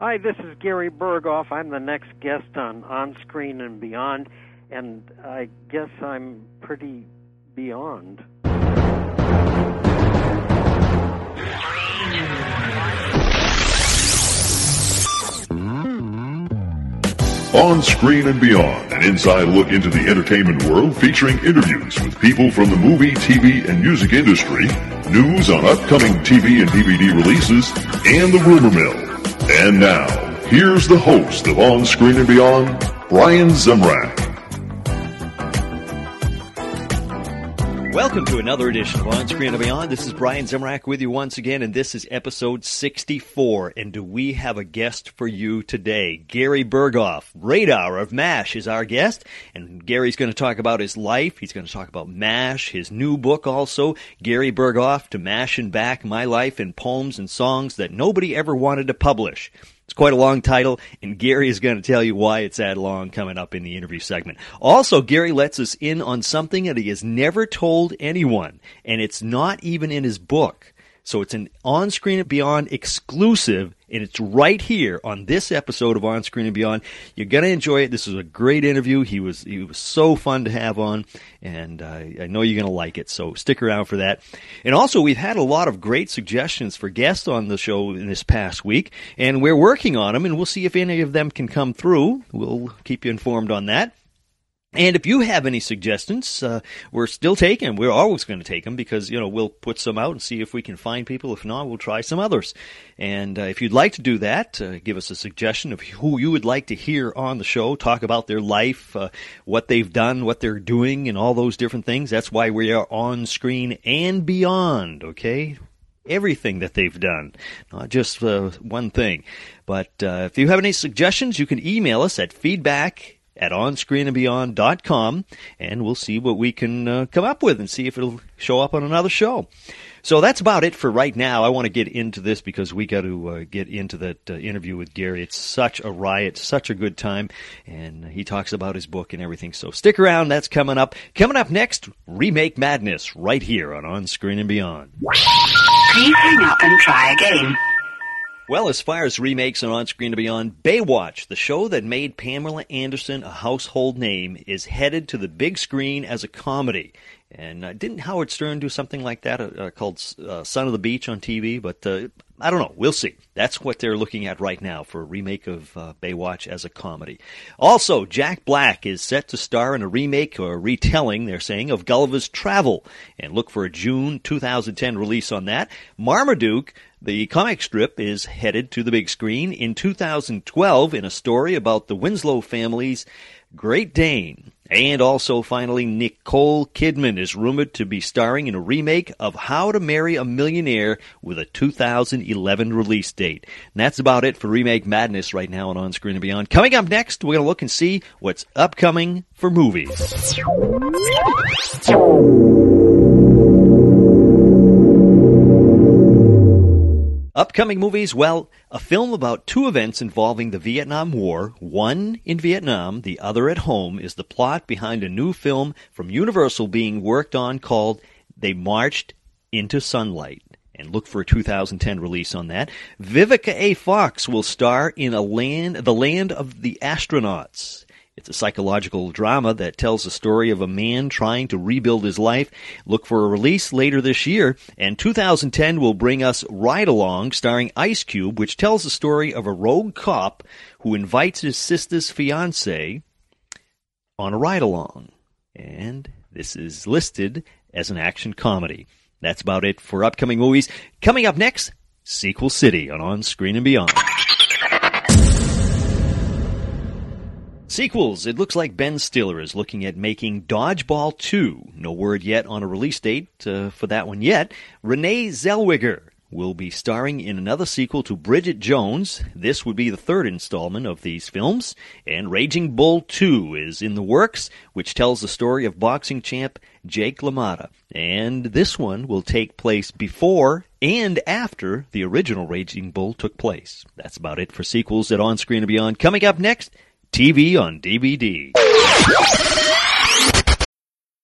Hi, this is Gary Burghoff. I'm the next guest on On Screen and Beyond, and I guess I'm pretty beyond. On Screen and Beyond, an inside look into the entertainment world featuring interviews with people from the movie, TV, and music industry, news on upcoming TV and DVD releases, and the rumor mill. And now, here's the host of On Screen and Beyond, Brian Zemrak. Welcome to another edition of On Screen and Beyond. This is Brian Zemrak with you once again, and this is episode 64. And do we have a guest for you today? Gary Burghoff, Radar of MASH, is our guest. And Gary's going to talk about his life. He's going to talk about MASH, his new book also, Gary Burghoff, To MASH and Back, My Life in Poems and Songs That Nobody Ever Wanted to Publish. It's quite a long title, and Gary is going to tell you why it's that long coming up in the interview segment. Also, Gary lets us in on something that he has never told anyone, and it's not even in his book. So it's an On Screen and Beyond exclusive, and it's right here on this episode of On Screen and Beyond. You're gonna enjoy it. This is a great interview. He was he was so fun to have on, and uh, I know you're gonna like it. So stick around for that. And also, we've had a lot of great suggestions for guests on the show in this past week, and we're working on them, and we'll see if any of them can come through. We'll keep you informed on that. And if you have any suggestions, uh, we're still taking. We're always going to take them because you know we'll put some out and see if we can find people. If not, we'll try some others. And uh, if you'd like to do that, uh, give us a suggestion of who you would like to hear on the show. Talk about their life, uh, what they've done, what they're doing, and all those different things. That's why we are on screen and beyond. Okay, everything that they've done, not just uh, one thing. But uh, if you have any suggestions, you can email us at feedback at onscreenandbeyond.com and we'll see what we can uh, come up with and see if it'll show up on another show. So that's about it for right now. I want to get into this because we got to uh, get into that uh, interview with Gary. It's such a riot, such a good time, and he talks about his book and everything. So stick around. That's coming up. Coming up next, Remake Madness right here on On Screen and Beyond. Please hang up and try again. Well, as far as remakes and on screen and beyond, Baywatch, the show that made Pamela Anderson a household name, is headed to the big screen as a comedy. And uh, didn't Howard Stern do something like that uh, uh called uh, Son of the Beach on TV? But uh, I don't know. We'll see. That's what they're looking at right now for a remake of uh, Baywatch as a comedy. Also, Jack Black is set to star in a remake or a retelling, they're saying, of Gulliver's Travel. And look for a June 2010 release on that. Marmaduke the comic strip is headed to the big screen in 2012 in a story about the Winslow family's Great Dane. And also, finally, Nicole Kidman is rumored to be starring in a remake of How to Marry a Millionaire with a 2011 release date. And that's about it for Remake Madness right now on On Screen and Beyond. Coming up next, we're going to look and see what's upcoming for movies. Upcoming movies, well, a film about two events involving the Vietnam War, one in Vietnam, the other at home, is the plot behind a new film from Universal being worked on called They Marched into Sunlight. And look for a 2010 release on that. Vivica A. Fox will star in a land, the land of the astronauts. It's a psychological drama that tells the story of a man trying to rebuild his life. Look for a release later this year. And 2010 will bring us Ride Along, starring Ice Cube, which tells the story of a rogue cop who invites his sister's fiance on a ride along. And this is listed as an action comedy. That's about it for upcoming movies. Coming up next, Sequel City on On Screen and Beyond. Sequels. It looks like Ben Stiller is looking at making Dodgeball 2. No word yet on a release date uh, for that one yet. Renee Zellweger will be starring in another sequel to Bridget Jones. This would be the third installment of these films. And Raging Bull 2 is in the works, which tells the story of boxing champ Jake LaMotta. And this one will take place before and after the original Raging Bull took place. That's about it for sequels at On Screen and Beyond. Coming up next, TV on DVD.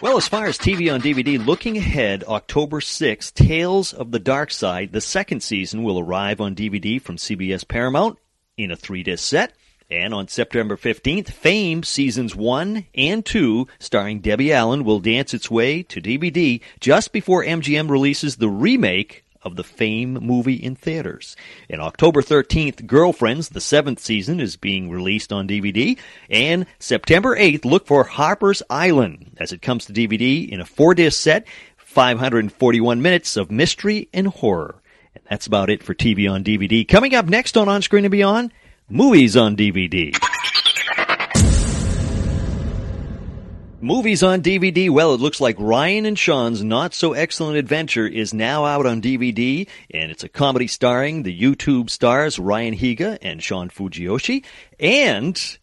Well, as far as TV on DVD, looking ahead, October 6th, Tales of the Dark Side, the second season, will arrive on DVD from CBS Paramount in a three disc set. And on September 15th, Fame Seasons 1 and 2, starring Debbie Allen, will dance its way to DVD just before MGM releases the remake of the Fame movie in theaters. And October 13th, Girlfriends, the seventh season, is being released on DVD. And September 8th, look for Harper's Island as it comes to DVD in a four disc set, 541 minutes of mystery and horror. And that's about it for TV on DVD. Coming up next on On Screen and Beyond, movies on DVD. Movies on DVD. Well, it looks like Ryan and Sean's Not So Excellent Adventure is now out on DVD, and it's a comedy starring the YouTube stars Ryan Higa and Sean Fujiyoshi, and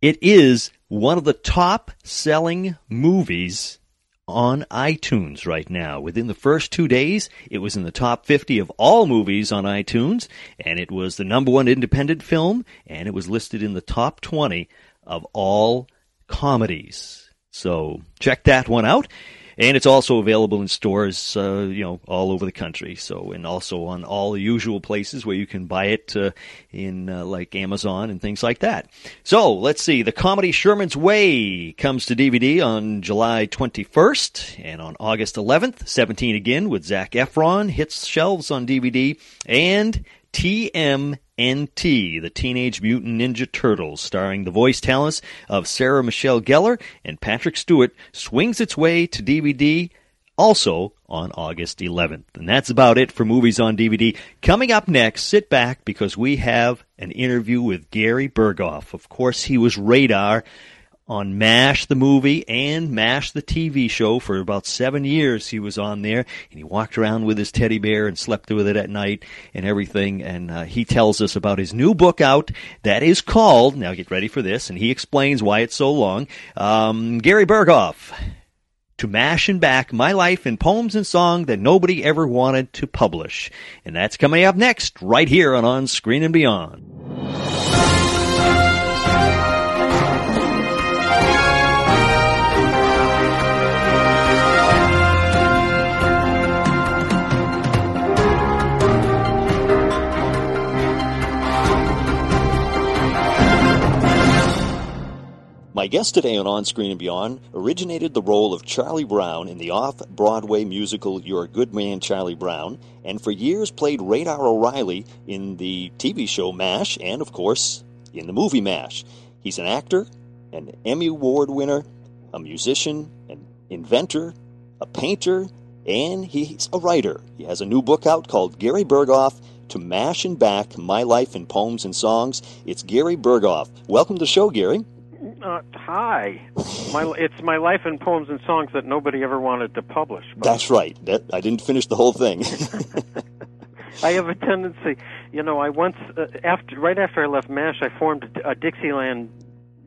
it is one of the top selling movies on iTunes right now. Within the first two days, it was in the top 50 of all movies on iTunes, and it was the number one independent film, and it was listed in the top 20 of all comedies. So check that one out. And it's also available in stores, uh, you know, all over the country. So, and also on all the usual places where you can buy it uh, in uh, like Amazon and things like that. So, let's see. The comedy Sherman's Way comes to DVD on July 21st, and on August 11th, 17 again with Zac Efron hits shelves on DVD, and TMNT, the Teenage Mutant Ninja Turtles, starring the voice talents of Sarah Michelle Gellar and Patrick Stewart, swings its way to DVD also on August 11th. And that's about it for movies on DVD. Coming up next, sit back because we have an interview with Gary Burghoff. Of course, he was Radar on MASH the movie and MASH the TV show for about seven years. He was on there and he walked around with his teddy bear and slept with it at night and everything. And uh, he tells us about his new book out that is called, now get ready for this, and he explains why it's so long. Um, Gary Burghoff. To Mash and Back, My Life in Poems and Song That Nobody Ever Wanted to Publish. And that's coming up next, right here on On Screen and Beyond. My guest today on On Screen and Beyond originated the role of Charlie Brown in the off Broadway musical You're a Good Man, Charlie Brown, and for years played Radar O'Reilly in the TV show MASH and, of course, in the movie MASH. He's an actor, an Emmy Award winner, a musician, an inventor, a painter, and he's a writer. He has a new book out called Gary Burghoff to Mash and Back My Life in Poems and Songs. It's Gary Burghoff. Welcome to the show, Gary. Hi, my it's my life in poems and songs that nobody ever wanted to publish. but- That's right. That, I didn't finish the whole thing. I have a tendency, you know. I once uh, after right after I left Mash, I formed a, a Dixieland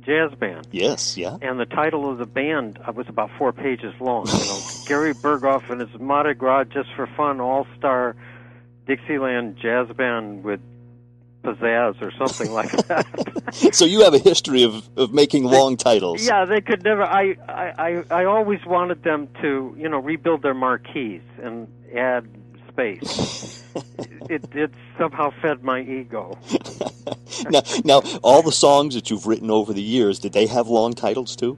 jazz band, yes, yeah. and the title of the band uh, was about four pages long. You know, Gary Burghoff and his Mardi Gras Just for Fun All Star Dixieland Jazz Band with pizzazz or something like that. So you have a history of, of making long titles. Yeah, they could never. I, I, I, I always wanted them to, you know, rebuild their marquees and add space. it, it somehow fed my ego. now, now, all the songs that you've written over the years, did they have long titles too?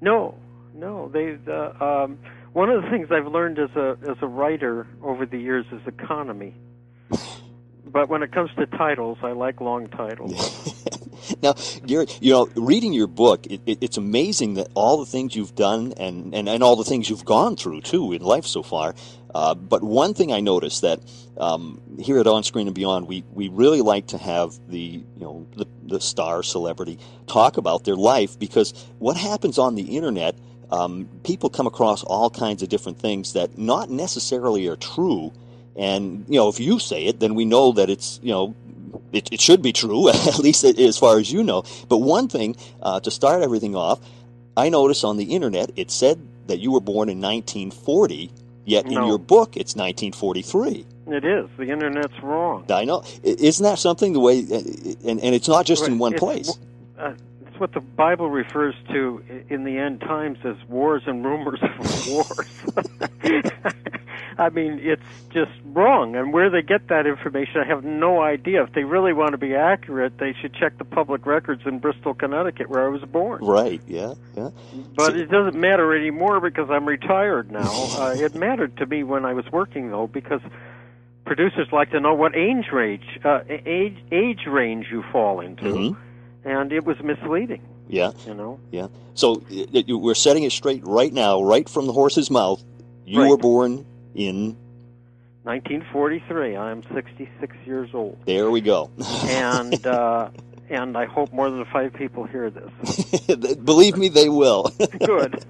No, no. They. Uh, um, one of the things I've learned as a as a writer over the years is economy. But when it comes to titles, I like long titles. now, Gary, you know, reading your book, it, it, it's amazing that all the things you've done and, and, and all the things you've gone through, too, in life so far. Uh, but one thing I noticed that um, here at On Screen and Beyond, we, we really like to have the you know the, the star celebrity talk about their life because what happens on the internet, um, people come across all kinds of different things that not necessarily are true. And you know, if you say it, then we know that it's you know it, it should be true, at least as far as you know. But one thing uh, to start everything off, I noticed on the internet it said that you were born in 1940 Yet in your book, it's 1943. It is. The internet's wrong. I know. Isn't that something the way, and, and it's not just in one It's place. Uh, it's what the Bible refers to in the end times as wars and rumors of wars. I mean, it's just wrong. And where they get that information, I have no idea. If they really want to be accurate, they should check the public records in Bristol, Connecticut, where I was born. Right, yeah, yeah. But So- it doesn't matter anymore because I'm retired now. Uh, it mattered to me when I was working, though, because producers like to know what age range, uh, age age range you fall into, Mhm. And it was misleading. Yeah, You know, yeah. So i- i- you- we're setting it straight right now, right from the horse's mouth. You Right. were born in, 1943. I'm 66 years old, there we go. and uh, and I hope more than five people hear this. Believe me, they will. Good.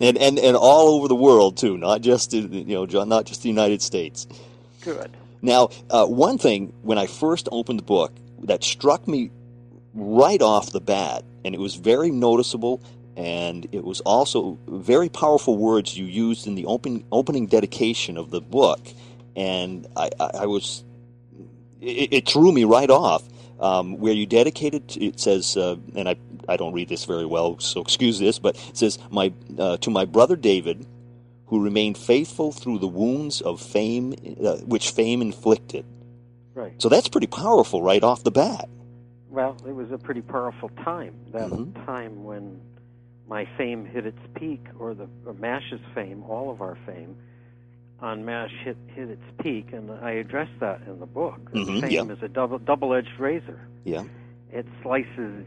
and, and, and all over the world, too, not just, in, you know, not just the United States. Good. Now, uh, one thing when I first opened the book that struck me right off the bat, and it was very noticeable, and it was also very powerful words you used in the open, opening dedication of the book, and I, I, I was, it, it threw me right off. Um, where you dedicated, it says, uh, and I, I don't read this very well, so excuse this, but it says, my, uh, to my brother David, who remained faithful through the wounds of fame, uh, which fame inflicted. Right. So that's pretty powerful right off the bat. Well, it was a pretty powerful time. That Mhm. time when my fame hit its peak, or the or Mash's fame, all of our fame, on Mash hit hit its peak, and I address that in the book. Mhm, fame yeah. is a double double-edged razor. Yeah. It slices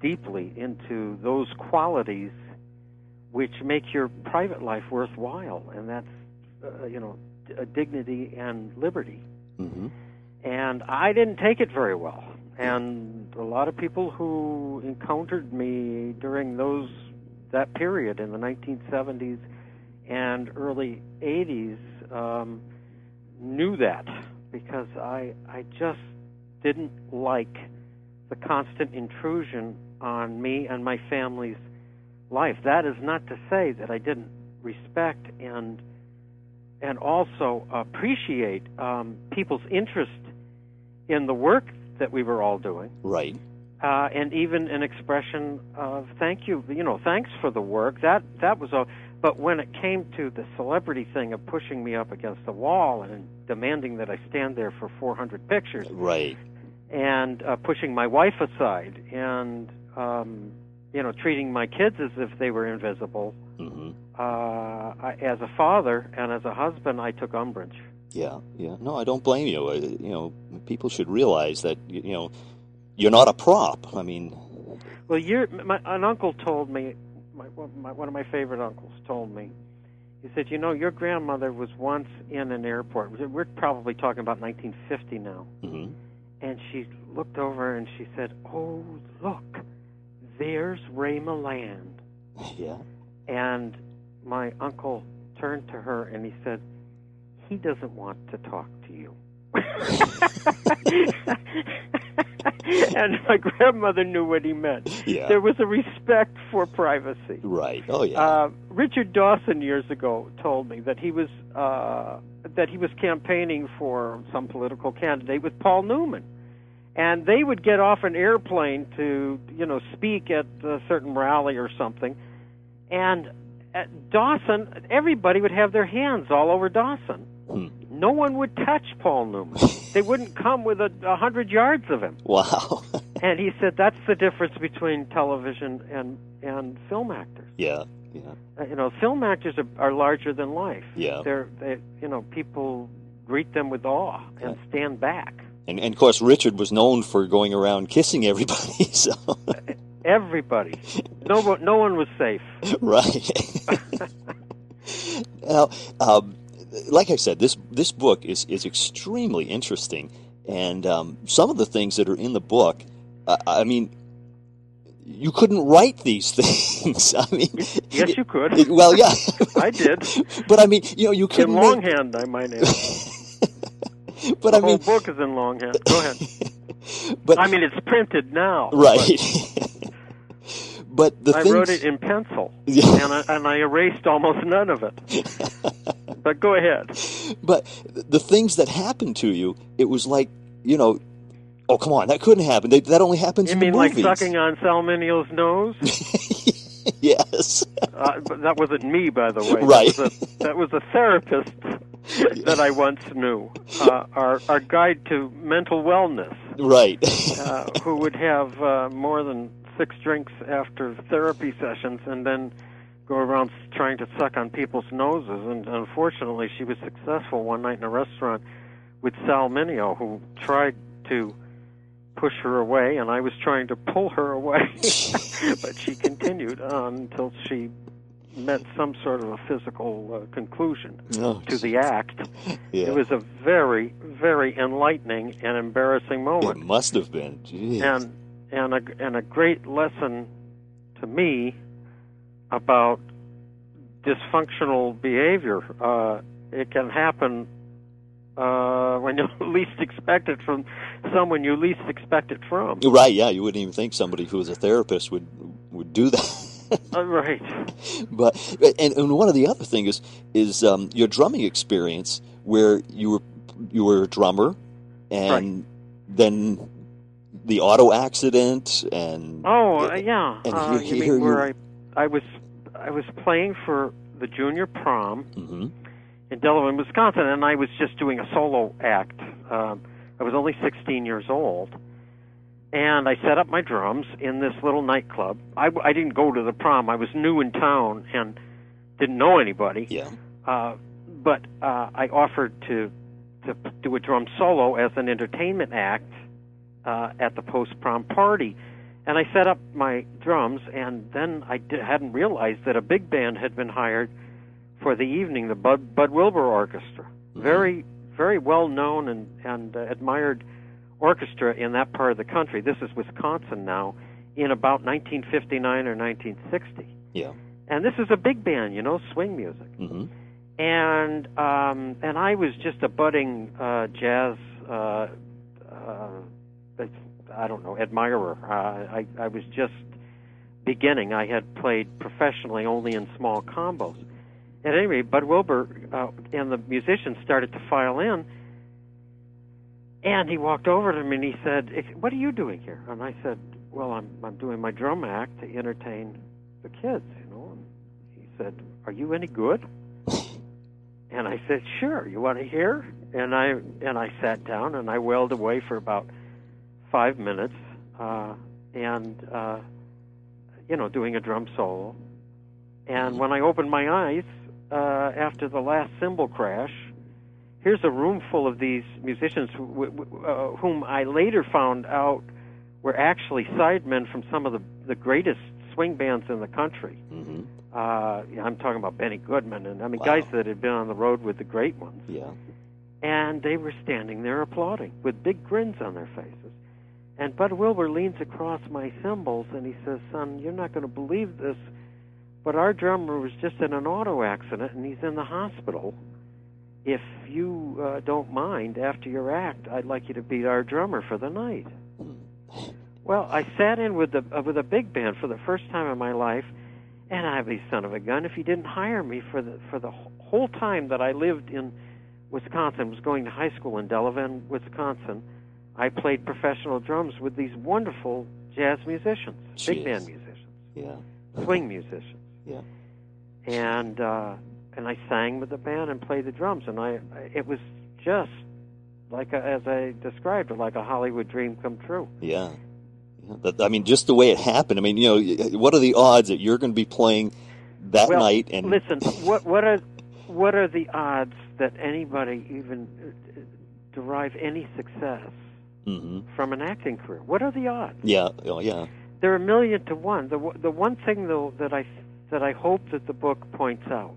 deeply into those qualities which make your private life worthwhile, and that's uh, you know dignity and liberty hmm and I didn't take it very well. And a lot of people who encountered me during those that period in the 1970s and early 80s um, knew that because I I just didn't like the constant intrusion on me and my family's life. That is not to say that I didn't respect and and also appreciate um, people's interest in the work that we were all doing, Right. uh, and even an expression of thank you, you know, thanks for the work. That that was all. But when it came to the celebrity thing of pushing me up against the wall and demanding that I stand there for 400 pictures, Right. and uh, pushing my wife aside, and um, you know, treating my kids as if they were invisible, hmm uh, I, as a father and as a husband, I took umbrage. Yeah. Yeah. No, I don't blame you. Uh, you know, people should realize that you know you're not a prop. I mean, Well, you're, my, an uncle told me, my, my, one of my favorite uncles told me, he said, you know, your grandmother was once in an airport. We're probably talking about 1950 now. hmm And she looked over and she said, oh, look, there's Ray Milland. yeah. And my uncle turned to her and he said, he doesn't want to talk to you. and my grandmother knew what he meant. Yeah. There was a respect for privacy. Right. Oh yeah. Uh, Richard Dawson years ago told me that he was uh, that he was campaigning for some political candidate with Paul Newman, and they would get off an airplane to you know speak at a certain rally or something, and at Dawson, everybody would have their hands all over Dawson. Hmm. No one would touch Paul Newman. they wouldn't come with a, a hundred yards of him. wow. And he said that's the difference between television and and film actors. yeah. Yeah. Uh, you know, film actors are, are larger than life. Yeah. They're they you know people greet them with awe and stand back. And, and of course, Richard was known for going around kissing everybody. So Everybody. No, one- no one was safe. right. now, um, like I said, this this book is is extremely interesting, and um, some of the things that are in the book, uh, I mean, you couldn't write these things. I mean, Yes, you could. it- well, yeah, I did. but I mean, you know, you In couldn't. make- longhand, I might add. but The I whole mean, book is in longhand. Go ahead. but I mean, it's printed now. right. but the I things, wrote it in pencil, and I, and I erased almost none of it. but go ahead. But the things that happened to you, it was like, you know, oh come on, that couldn't happen. They, that only happens in movies. You in mean like sucking on Sal Mineo's nose? yes. Uh, but that wasn't me, by the way. Right. That was a, that was a therapist that I once knew, uh, our our guide to mental wellness, right. uh, who would have uh, more than six drinks after therapy sessions, and then go around trying to suck on people's noses. And unfortunately, she was successful one night in a restaurant with Sal Mineo, who tried to push her away, and I was trying to pull her away. but she continued on until she met some sort of a physical uh, conclusion Oh, to the act. yeah. It was a very, very enlightening and embarrassing moment. It must have been. Jeez. and and a and a great lesson to me about dysfunctional behavior. Uh, it can happen uh, when you least expect it from someone you least expect it from. Right, yeah, you wouldn't even think somebody who was a therapist would would do that. Uh, right. but and, and one of the other thing is is um, your drumming experience where you were you were a drummer and then the auto accident and Oh uh, yeah. And uh, here- you here mean where I I was I was playing for the junior prom Mhm. in Delavan, Wisconsin, and I was just doing a solo act. Um, I was only 16 years old, and I set up my drums in this little nightclub. I, I didn't go to the prom. I was new in town and didn't know anybody. yeah Uh, but uh, I offered to to do a drum solo as an entertainment act uh, at the post prom party, and I set up my drums, and then I hadn't realized that a big band had been hired for the evening, the Bud Bud Wilbur Orchestra, very very well known and and uh, admired orchestra in that part of the country. This is Wisconsin now, in about 1959 or 1960, yeah. And this is a big band, you know, swing music. Hmm and um, and I was just a budding uh, jazz. Uh, uh, I don't know, admirer. Uh, I I was just beginning. I had played professionally only in small combos. At any rate, Bud Wilbur uh, and the musicians started to file in, and he walked over to me and he said, "What are you doing here?" And I said, "Well, I'm I'm doing my drum act to entertain the kids, you know." And he said, "Are you any good?" And I said, "Sure. You want to hear?" And I and I sat down and I wailed away for about five minutes, uh, and uh, you know, doing a drum solo. And when I opened my eyes uh, after the last cymbal crash, here's a room full of these musicians who, uh, whom I later found out were actually sidemen from some of the the greatest swing bands in the country. hmm Uh, yeah, I'm talking about Benny Goodman, and I mean Wow. guys that had been on the road with the great ones, yeah and they were standing there applauding with big grins on their faces. And Bud Wilbur leans across my cymbals and he says, "Son, you're not going to believe this, but our drummer was just in an auto accident and he's in the hospital. If you uh, don't mind, after your act, I'd like you to be our drummer for the night." Well, I sat in with the uh, with a big band for the first time in my life, and I'd be son of a gun if he didn't hire me for the for the whole time that I lived in Wisconsin. Was going to high school in Delavan, Wisconsin. I played professional drums with these wonderful jazz musicians, big band musicians, yeah swing musicians, yeah and uh, and I sang with the band and played the drums, and I it was just like a, as I described it, like a Hollywood dream come true. yeah that- I mean, just the way it happened. I mean, you know, what are the odds that you're going to be playing that well, night? And listen, what what are what are the odds that anybody even uh, derive any success hmm from an acting career. What are the odds? Yeah. Oh, yeah. They're a million to one. The the one thing though that I that I hope that the book points out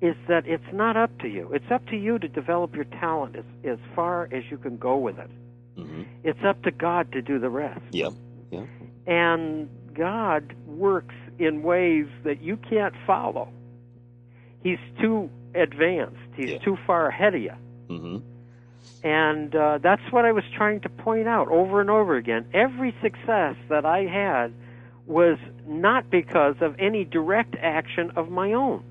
is that it's not up to you. It's up to you to develop your talent as as far as you can go with it. hmm It's up to God to do the rest. Yeah. Yeah. And God works in ways that you can't follow. He's too advanced. He's Yeah. too far ahead of you. hmm And uh, that's what I was trying to point out over and over again. Every success that I had was not because of any direct action of my own.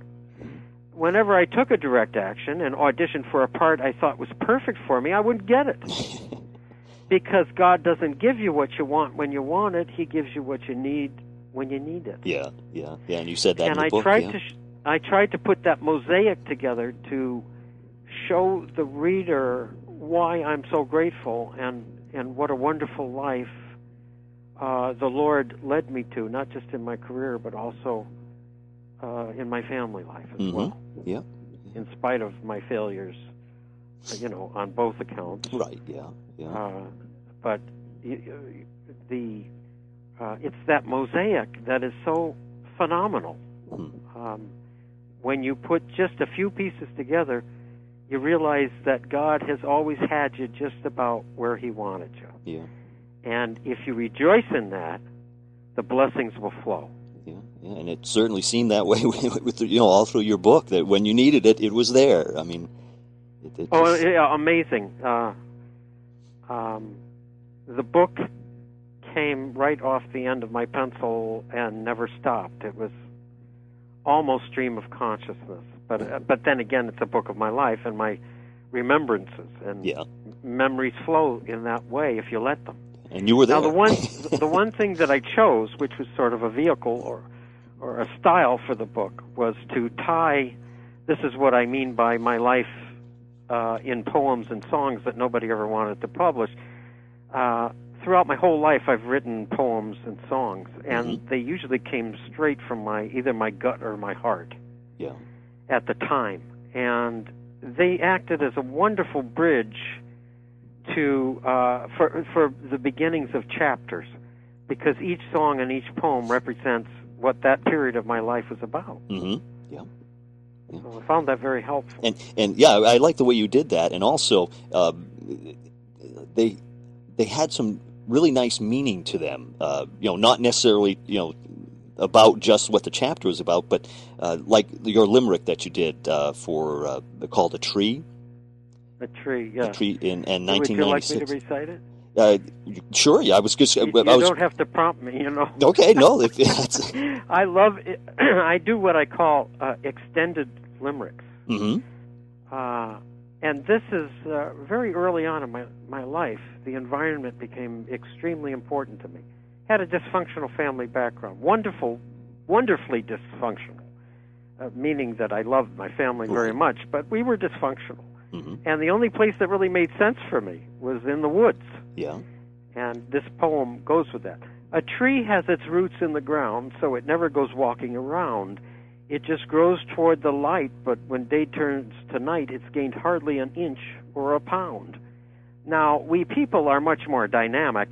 Whenever I took a direct action and auditioned for a part I thought was perfect for me, I wouldn't get it. because God doesn't give you what you want when you want it, He gives you what you need when you need it Yeah. Yeah. Yeah. And you said that and in the I book. tried yeah. to sh- I tried to put that mosaic together to show the reader why I'm so grateful and and what a wonderful life uh, the Lord led me to, not just in my career but also uh, in my family life as Mhm. well. Yeah. In spite of my failures, you know, on both accounts. Right. Yeah. Yeah. Uh, but the uh, it's that mosaic that is so phenomenal. Hmm. Um, when you put just a few pieces together, you realize that God has always had you just about where He wanted you. yeah. And if you rejoice in that, the blessings will flow. Yeah, yeah, and it certainly seemed that way with, you know all through your book that when you needed it, it was there. I mean, it, it Oh, just- yeah, amazing. Uh, um, the book came right off the end of my pencil and never stopped. It was almost stream of consciousness. But uh, but then again, it's a book of my life and my remembrances, and yeah, memories flow in that way if you let them. and you were there. Now the one the one thing that I chose, which was sort of a vehicle or or a style for the book, was to tie. This is what I mean by my life uh, in poems and songs that nobody ever wanted to publish. Uh, throughout my whole life, I've written poems and songs, and they usually came straight from my either my gut or my heart yeah, at the time, and they acted as a wonderful bridge to uh, for for the beginnings of chapters, because each song and each poem represents what that period of my life was about. hmm So I found that very helpful. and and yeah, I like the way you did that, and also um, they they had some really nice meaning to them. Uh, you know, not necessarily you know about just what the chapter was about, but uh, like your limerick that you did uh, for uh, called a tree, A tree, yeah. a tree in, in Would you like me to recite it? Uh, sure, yeah, I was just. You, I was, don't have to prompt me, you know. okay, no, if that's. I love. It. I do what I call uh, extended limericks. hmm Uh, and this is uh, very early on in my, my life. The environment became extremely important to me. Had a dysfunctional family background, wonderful, wonderfully dysfunctional, uh, meaning that I loved my family very much, but we were dysfunctional. hmm And the only place that really made sense for me was in the woods. Yeah. And this poem goes with that. A tree has its roots in the ground, so it never goes walking around. It just grows toward the light, but when day turns to night, it's gained hardly an inch or a pound. Now, we people are much more dynamic.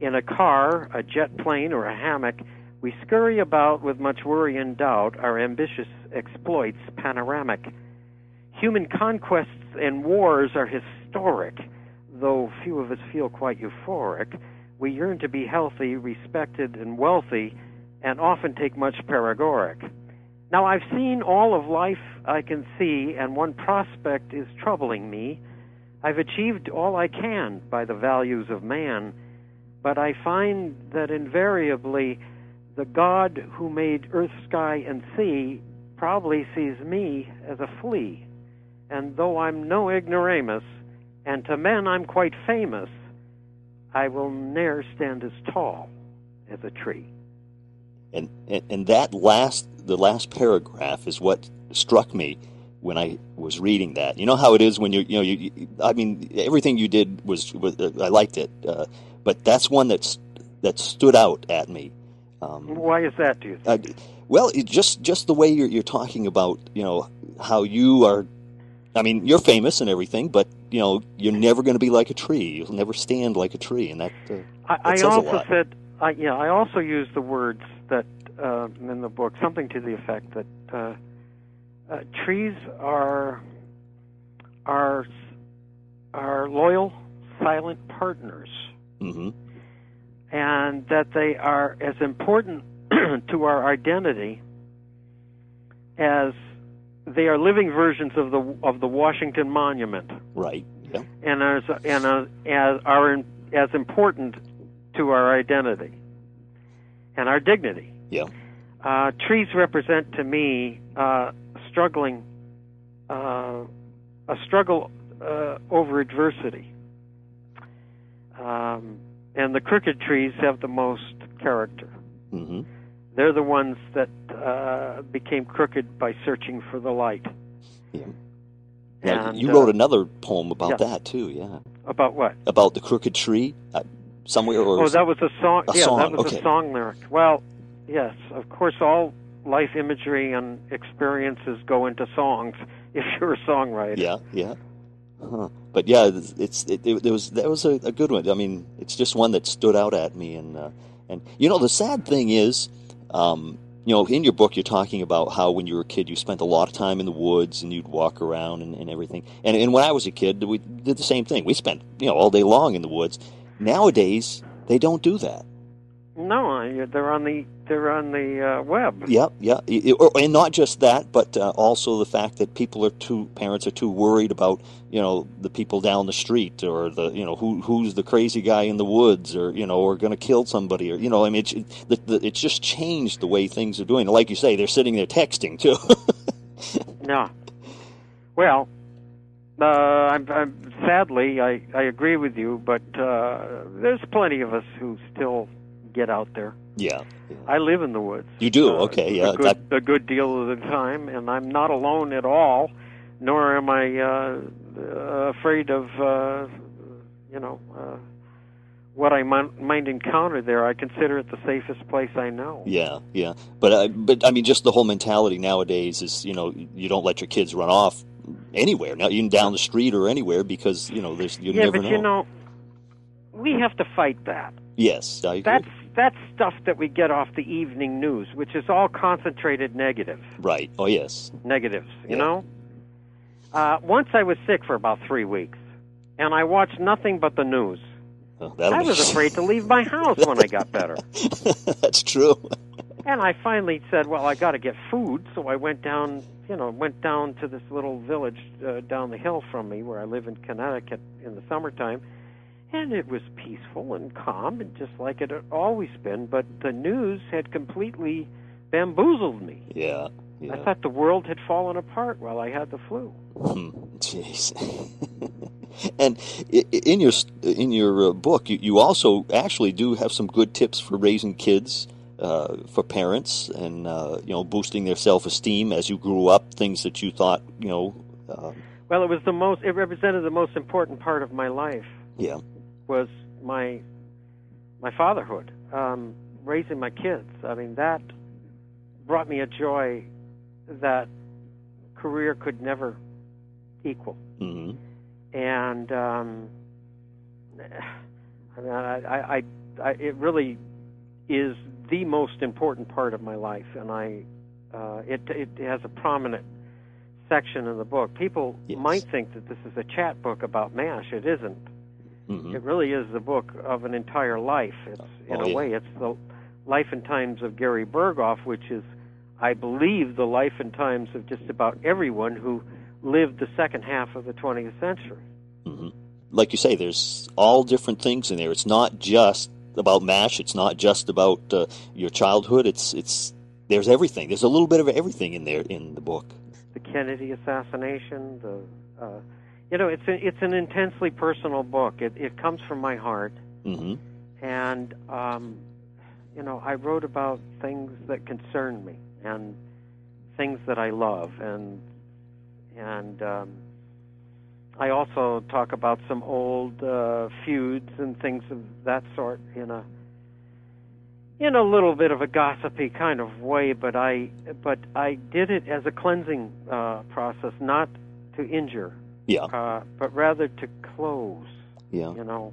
In a car, a jet plane, or a hammock, we scurry about with much worry and doubt, our ambitious exploits panoramic. Human conquests and wars are historic, though few of us feel quite euphoric. We yearn to be healthy, respected, and wealthy, and often take much paregoric. Now, I've seen all of life I can see, and one prospect is troubling me. I've achieved all I can by the values of man, but I find that invariably the God who made earth, sky, and sea probably sees me as a flea. And though I'm no ignoramus, and to men I'm quite famous, I will ne'er stand as tall as a tree. And, and and that last the last paragraph is what struck me when I was reading that. You know how it is when you you know you, you I mean everything you did was, was uh, I liked it, uh, but that's one that's that stood out at me. Um, Why is that, do you think? uh, well, it just just the way you're you're talking about you know how you are. I mean, you're famous and everything, but you know you're never going to be like a tree. You'll never stand like a tree, and that. Uh, I, that I also said, I, yeah, I also used the words that uh, in the book, something to the effect that uh, trees are are are loyal, silent partners, hmm and that they are as important to our identity as they are living versions of the of the Washington Monument, Right. Yeah. and as and as, as are in, as important to our identity and our dignity. Yeah. Uh, trees represent to me uh, struggling, uh, a struggle uh, over adversity. Um, and the crooked trees have the most character. hmm They're the ones that uh, became crooked by searching for the light. Yeah. And, you uh, wrote another poem about yeah. that too. Yeah. About what? About the crooked tree, uh, somewhere or Oh, that was a song. A yeah, song, that was okay. a song lyric. Well, yes, of course, all life imagery and experiences go into songs if you're a songwriter. Yeah, yeah. Huh. But yeah, it's, it, it, it was that was a, a good one. I mean, it's just one that stood out at me, and uh, and you know the sad thing is, um, you know, in your book you're talking about how when you were a kid you spent a lot of time in the woods and you'd walk around and, and everything. And and when I was a kid, we did the same thing. We spent you know all day long in the woods. Nowadays they don't do that. No, they're on the they're on the uh, web. Yep, yeah, and not just that, but uh, also the fact that people are too parents are too worried about you know the people down the street or the you know who who's the crazy guy in the woods or you know or going to kill somebody or you know I mean it's it, the, the, it's just changed the way things are doing. Like you say, they're sitting there texting too. No. Well, uh, I'm, I'm, sadly, I, I agree with you, but uh, there's plenty of us who still get out there. yeah, yeah. I live in the woods. You do? uh, Okay, yeah, A good, a good deal of the time, and I'm not alone at all, nor am I uh, uh, afraid of, uh, you know, uh, what I might, might encounter there. I consider it the safest place I know. Yeah, yeah, but uh, but I mean, just the whole mentality nowadays is you know you don't let your kids run off anywhere, not even down the street or anywhere because you know there's you yeah, never but know. you know, we have to fight that. yes, I agree. That's that's stuff that we get off the evening news, which is all concentrated negative right. Oh yes, negatives. You Yeah. know. Uh, once I was sick for about three weeks, and I watched nothing but the news. Oh, I be- was afraid to leave my house when I got better. That's true. And I finally said, "Well, I got to get food," so I went down. You know, went down to this little village uh, down the hill from me, where I live in Connecticut in the summertime, and it was peaceful and calm, and just like it had always been. But the news had completely bamboozled me. Yeah, yeah. I thought the world had fallen apart while I had the flu. Hmm, Jeez. and in your in your uh, book, you, you also actually do have some good tips for raising kids, uh, for parents, and uh, you know, boosting their self esteem as you grew up. Things that you thought, you know, uh, Well, it was the most. It represented the most important part of my life. yeah, was my my fatherhood, um, raising my kids. I mean, that brought me a joy that career could never equal. hmm And um, I mean, I, I, I, I, it really is the most important part of my life, and I, uh, it, it has a prominent section in the book. People Yes. might think that this is a chat book about Mash. It isn't. Hmm It really is the book of an entire life. It's in Oh, a yeah. way, it's the life and times of Gary Burghoff, which is, I believe, the life and times of just about everyone who lived the second half of the 20th century. hmm Like you say, there's all different things in there. It's not just about Mash. It's not just about uh, your childhood. It's it's there's everything. There's a little bit of everything in there in the book. The Kennedy assassination, the, uh, you know, it's a, it's an intensely personal book. It it comes from my heart, hmm and um, you know, I wrote about things that concern me and things that I love, and and um, I also talk about some old uh, feuds and things of that sort in a in a little bit of a gossipy kind of way, but I but I did it as a cleansing uh, process, not to injure Yeah. uh, but rather to close. Yeah. You know,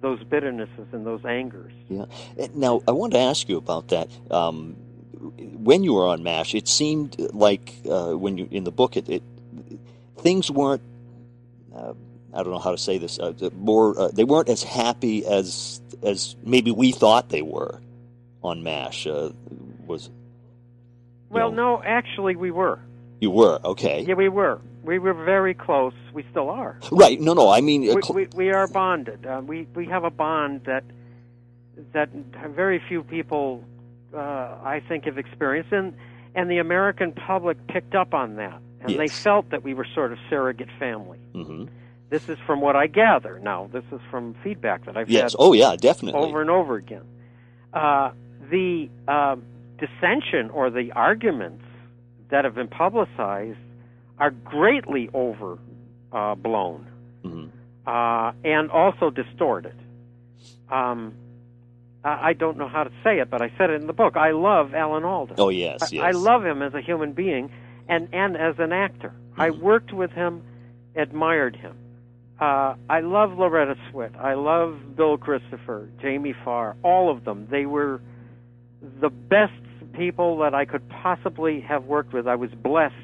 those bitternesses and those angers. Yeah. Now, I want to ask you about that. Um, when you were on MASH, it seemed like uh, when you in the book, it, it things weren't. Uh, I don't know how to say this. Uh, more uh, they weren't as happy as as maybe we thought they were on MASH. Uh, was Well, Yeah. no, actually, we were. you were okay? Yeah, we were. We were very close. We still are. Right. No, no. I mean, uh, we, cl- we, we are bonded. Uh, we we have a bond that that very few people, uh, I think, have experienced, and and the American public picked up on that, and they felt that we were sort of surrogate family. mhm. This is from what I gather. Now, this is from feedback that I've yes. Oh, yeah. Definitely. over and over again. Uh, the uh, dissension or the arguments that have been publicized are greatly overblown uh, blown, Mhm. uh, and also distorted. Um, I I don't know how to say it, but I said it in the book. I love Alan Alda. Oh, yes. I- Yes. I love him as a human being and, and as an actor. I Mhm. worked with him, admired him. Uh, I love Loretta Swit. I love Bill Christopher, Jamie Farr, all of them. They were the best people that I could possibly have worked with. I was blessed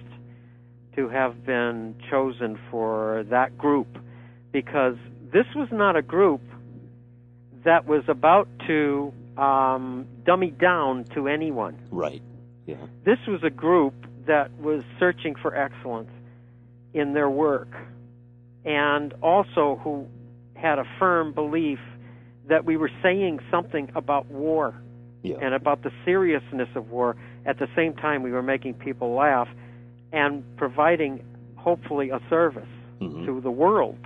to have been chosen for that group because this was not a group that was about to um, dummy down to anyone Right. Yeah. this was a group that was searching for excellence in their work and also who had a firm belief that we were saying something about war Yeah. and about the seriousness of war at the same time we were making people laugh and providing hopefully a service Mhm. to the world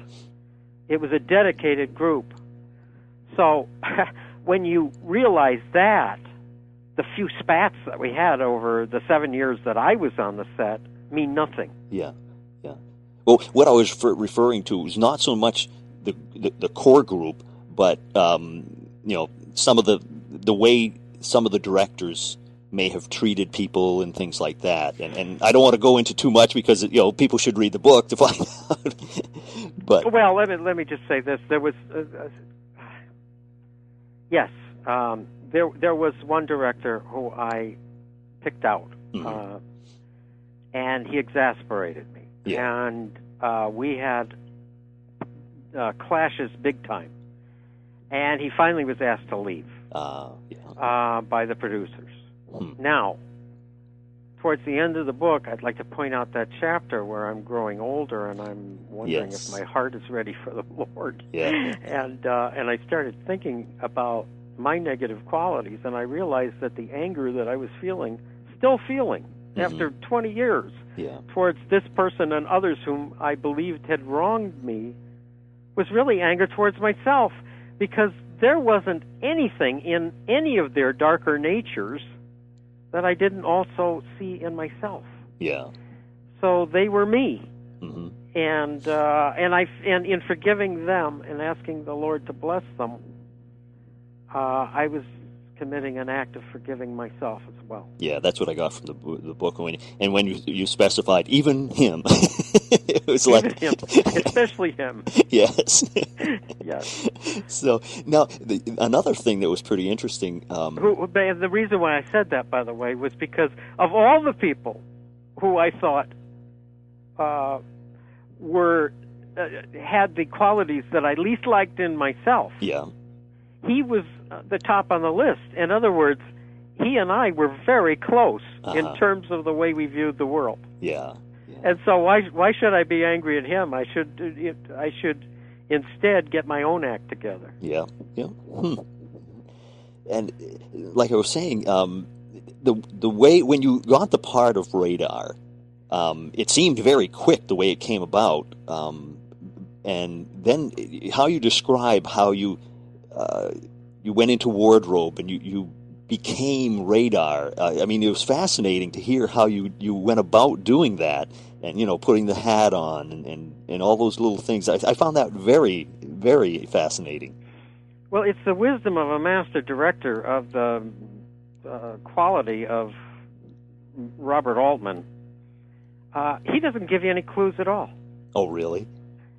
it was a dedicated group so when you realize that the few spats that we had over the seven years that I was on the set mean nothing. Yeah, yeah. Well, what I was refer- referring to was not so much the the, the core group, but um, you know some of the the way some of the directors may have treated people and things like that. And and I don't want to go into too much because you know people should read the book to find out. but Well, let me let me just say this: there was, uh, uh, yes, um, there there was one director who I picked out, Mhm. uh, and he exasperated me, Yeah. and uh, we had uh, clashes big time, and he finally was asked to leave. uh, yeah, uh, by the producers. Hmm. Now, towards the end of the book, I'd like to point out that chapter where I'm growing older and I'm wondering Yes. if my heart is ready for the Lord. Yeah. And uh, and I started thinking about my negative qualities, and I realized that the anger that I was feeling, still feeling Mhm. after 20 years, yeah, towards this person and others whom I believed had wronged me was really anger towards myself because there wasn't anything in any of their darker natures that I didn't also see in myself. yeah. So they were me. hmm And uh, and I and in forgiving them and asking the Lord to bless them, uh, I was committing an act of forgiving myself as well. Yeah, that's what I got from the the book. When and when you you specified even him, it was like him, especially him. yes. Yes. so now the, another thing that was pretty interesting. Um, Who, the reason why I said that, by the way, was because of all the people who I thought uh, were uh, had the qualities that I least liked in myself. yeah, He was the top on the list. In other words, he and I were very close in Uh-huh. terms of the way we viewed the world. yeah, yeah, And so why why should I be angry at him? I should I should instead get my own act together. yeah, yeah. Hmm. And like I was saying, um, the the way when you got the part of radar, um, it seemed very quick the way it came about. Um, and then how you describe how you uh, you went into wardrobe and you, you became radar. Uh, I mean, it was fascinating to hear how you, you went about doing that and, you know, putting the hat on and, and, and all those little things. I, I found that very, very fascinating. Well, it's the wisdom of a master director of the uh, quality of Robert Altman. Uh, he doesn't give you any clues at all. Oh, really?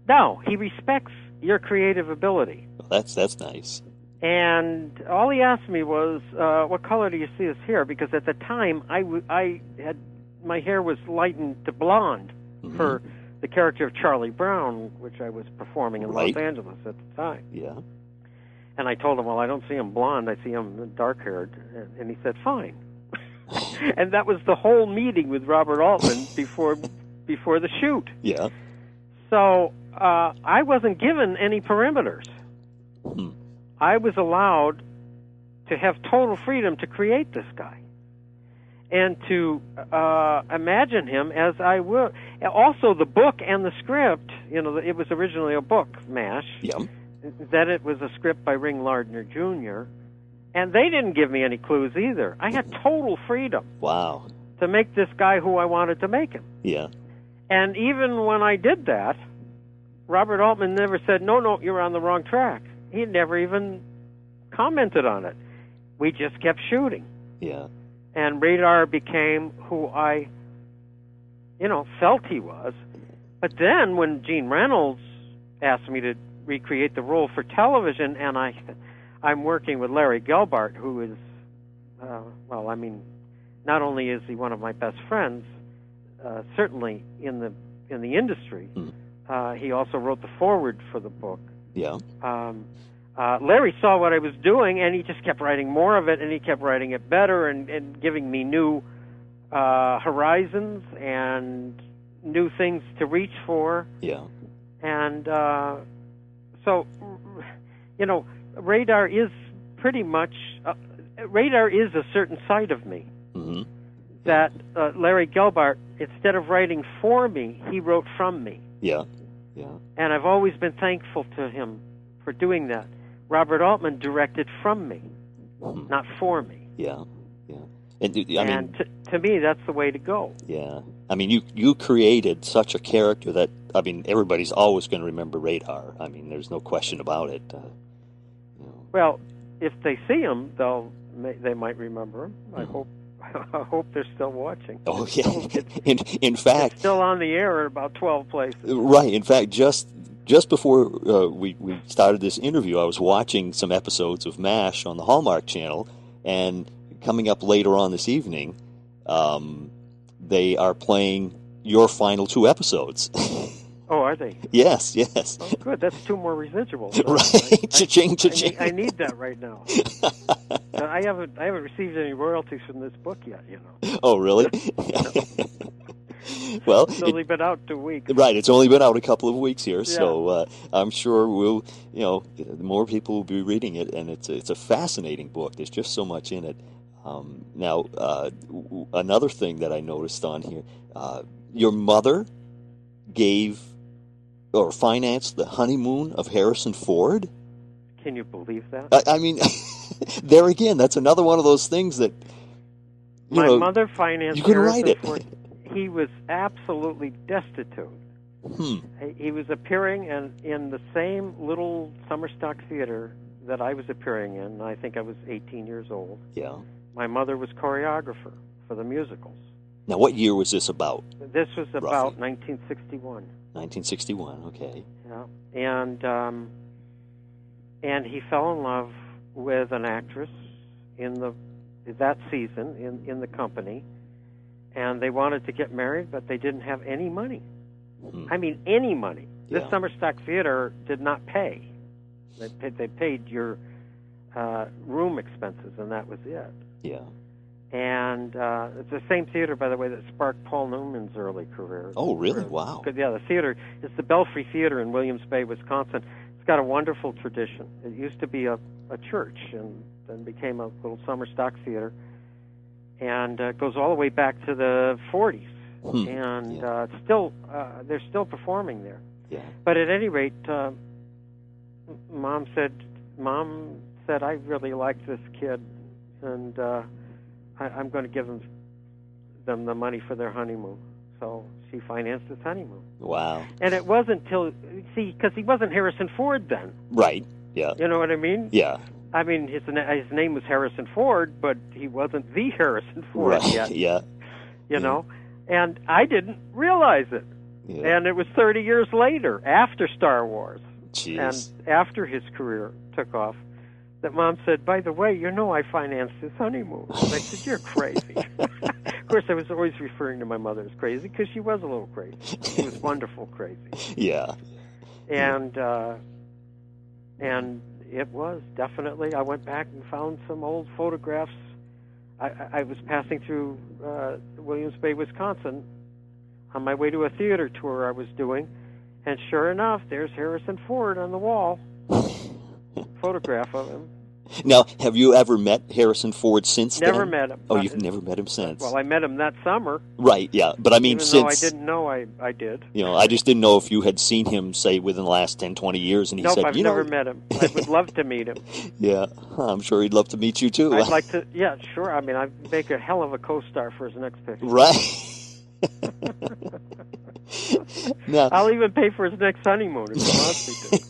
No, he respects your creative ability. Well, that's that's nice. And all he asked me was, uh, "What color do you see us here?" Because at the time, I, w- I had my hair was lightened to blonde Mhm. for the character of Charlie Brown, which I was performing in Right. Los Angeles at the time. Yeah. And I told him, "Well, I don't see him blonde; I see him dark-haired." And- And he said, "Fine." and that was the whole meeting with Robert Altman before before the shoot. Yeah. So uh, I wasn't given any perimeters. Hmm. I was allowed to have total freedom to create this guy and to uh, imagine him as I will. Also, the book and the script. You know, it was originally a book, Mash. Yeah. Then it was a script by Ring Lardner Jr. And they didn't give me any clues either. I had total freedom Wow. to make this guy who I wanted to make him. Yeah. And even when I did that, Robert Altman never said, "No, no, you're on the wrong track." He never even commented on it. We just kept shooting, Yeah. and Radar became who I, you know, felt he was. But then when Gene Reynolds asked me to recreate the role for television, and I, I'm working with Larry Gelbart, who is, uh, well, I mean, not only is he one of my best friends, uh, certainly in the in the industry, Hmm. uh, he also wrote the forward for the book. Yeah. Um, uh, Larry saw what I was doing, and he just kept writing more of it, and he kept writing it better, and, and giving me new uh, horizons and new things to reach for. Yeah. And uh, so, you know, radar is pretty much uh, radar is a certain side of me hmm that uh, Larry Gelbart, instead of writing for me, he wrote from me. Yeah. Yeah. And I've always been thankful to him for doing that. Robert Altman directed from me, Mhm. not for me. Yeah. Yeah. And I mean, and to, to me, that's the way to go. Yeah, I mean, you you created such a character that I mean, everybody's always going to remember Radar. I mean, there's no question about it. Uh, you know. Well, if they see him, they'll they might remember him. I Mhm. hope I hope they're still watching. Oh yeah. In in fact, still on the air at about twelve places. right. In fact, just just before uh, we we started this interview, I was watching some episodes of MASH on the Hallmark Channel, and coming up later on this evening, um, they are playing your final two episodes. Oh, are they? yes, yes. Oh, good. That's two more residuals. Right. I- Cha-ching, cha-ching. need, I need that right now. I haven't I haven't received any royalties from this book yet. You know, Oh, really? well, it's it- only been out two weeks. right. It's only been out a couple of weeks here, so uh, I'm sure we'll, you know, more people will be reading it, and it's a, it's a fascinating book. There's just so much in it. Um, now, uh, w- another thing that I noticed on here, uh, your mother gave or financed the honeymoon of Harrison Ford. Can you believe that? I, I mean, there again, that's another one of those things that you My know. mother financed you couldn't Harrison write it. Ford. He was absolutely destitute. Hmm. He- He was appearing in in the same little summer stock theater that I was appearing in. I think I was 18 years old. Yeah. My mother was choreographer for the musicals. Now, what year was this about? This was about Roughly. 1961. 1961. Okay. Yeah, and um, and he fell in love with an actress in the that season in in the company, and they wanted to get married, but they didn't have any money. Hmm. I mean, any money. This summer stock theater did not pay. They paid, they paid your uh, room expenses, and that was it. Yeah. And uh, it's the same theater, by the way, that sparked Paul Newman's early career. Oh, really? Wow. Yeah, the theater is the Belfry Theater in Williams Bay, Wisconsin. It's got a wonderful tradition. It used to be a, a church and then became a little summer stock theater, and uh, goes all the way back to the 40s. Hmm. And Yeah. uh, still uh, they're still performing there. Yeah. But at any rate, uh, mom said, mom said, I really like this kid, and uh, I, I'm going to give them them the money for their honeymoon. So she financed his honeymoon, Wow. and it wasn't till see because he wasn't Harrison Ford then. Right. Yeah. You know what I mean? Yeah. I mean his his name was Harrison Ford, but he wasn't the Harrison Ford Right. yet. Yeah. You know, and I didn't realize it. Yeah. And it was 30 years later, after Star Wars, Jeez. and after his career took off, that Mom said, "By the way, you know I financed his honeymoon." And I said, "You're crazy." of course, I was always referring to my mother as crazy because she was a little crazy. She was wonderful crazy, yeah. and uh, and it was definitely. I went back and found some old photographs. I, I I was passing through uh, Williams Bay, Wisconsin, on my way to a theater tour I was doing, and sure enough, there's Harrison Ford on the wall. Photograph of him. Now, have you ever met Harrison Ford since Never then? met him. Oh, you've never met him since. Well, I met him that summer. right, yeah. But I mean, even since I didn't know I, I did. you know, I just didn't know if you had seen him, say, within the last 10, 20 years, and he nope, said, I've you never know, met him. I would love to meet him. yeah, I'm sure he'd love to meet you too. I'd like to. Yeah, sure. I mean, I'd make a hell of a co-star for his next picture. right. I'll even pay for his next honeymoon if he wants me to.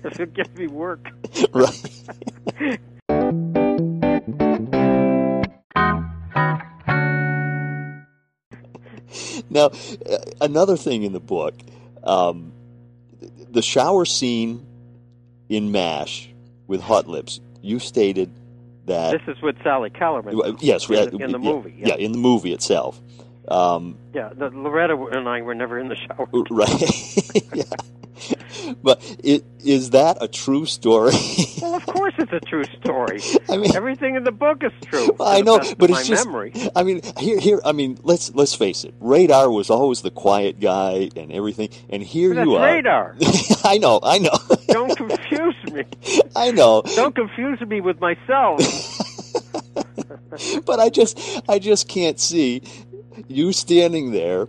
if he'll me work. right. now, uh, another thing in the book, um, the shower scene in MASH with Hot Lips, you stated that. This is with Sally Kellerman. Yes, we in, the- in the yeah, movie. Yeah. in the movie itself. Um, Yeah, the, Loretta and I were never in the shower. right. yeah. But it, is that a true story? Well, of course it's a true story. I mean, Everything in the book is true. to I know, but my it's just. memory. I mean, here, here. I mean, let's let's face it. Radar was always the quiet guy and everything, and here That's you are. radar. I know, I know, Don't confuse me. I know. Don't confuse me with myself. But I just, I just can't see you standing there,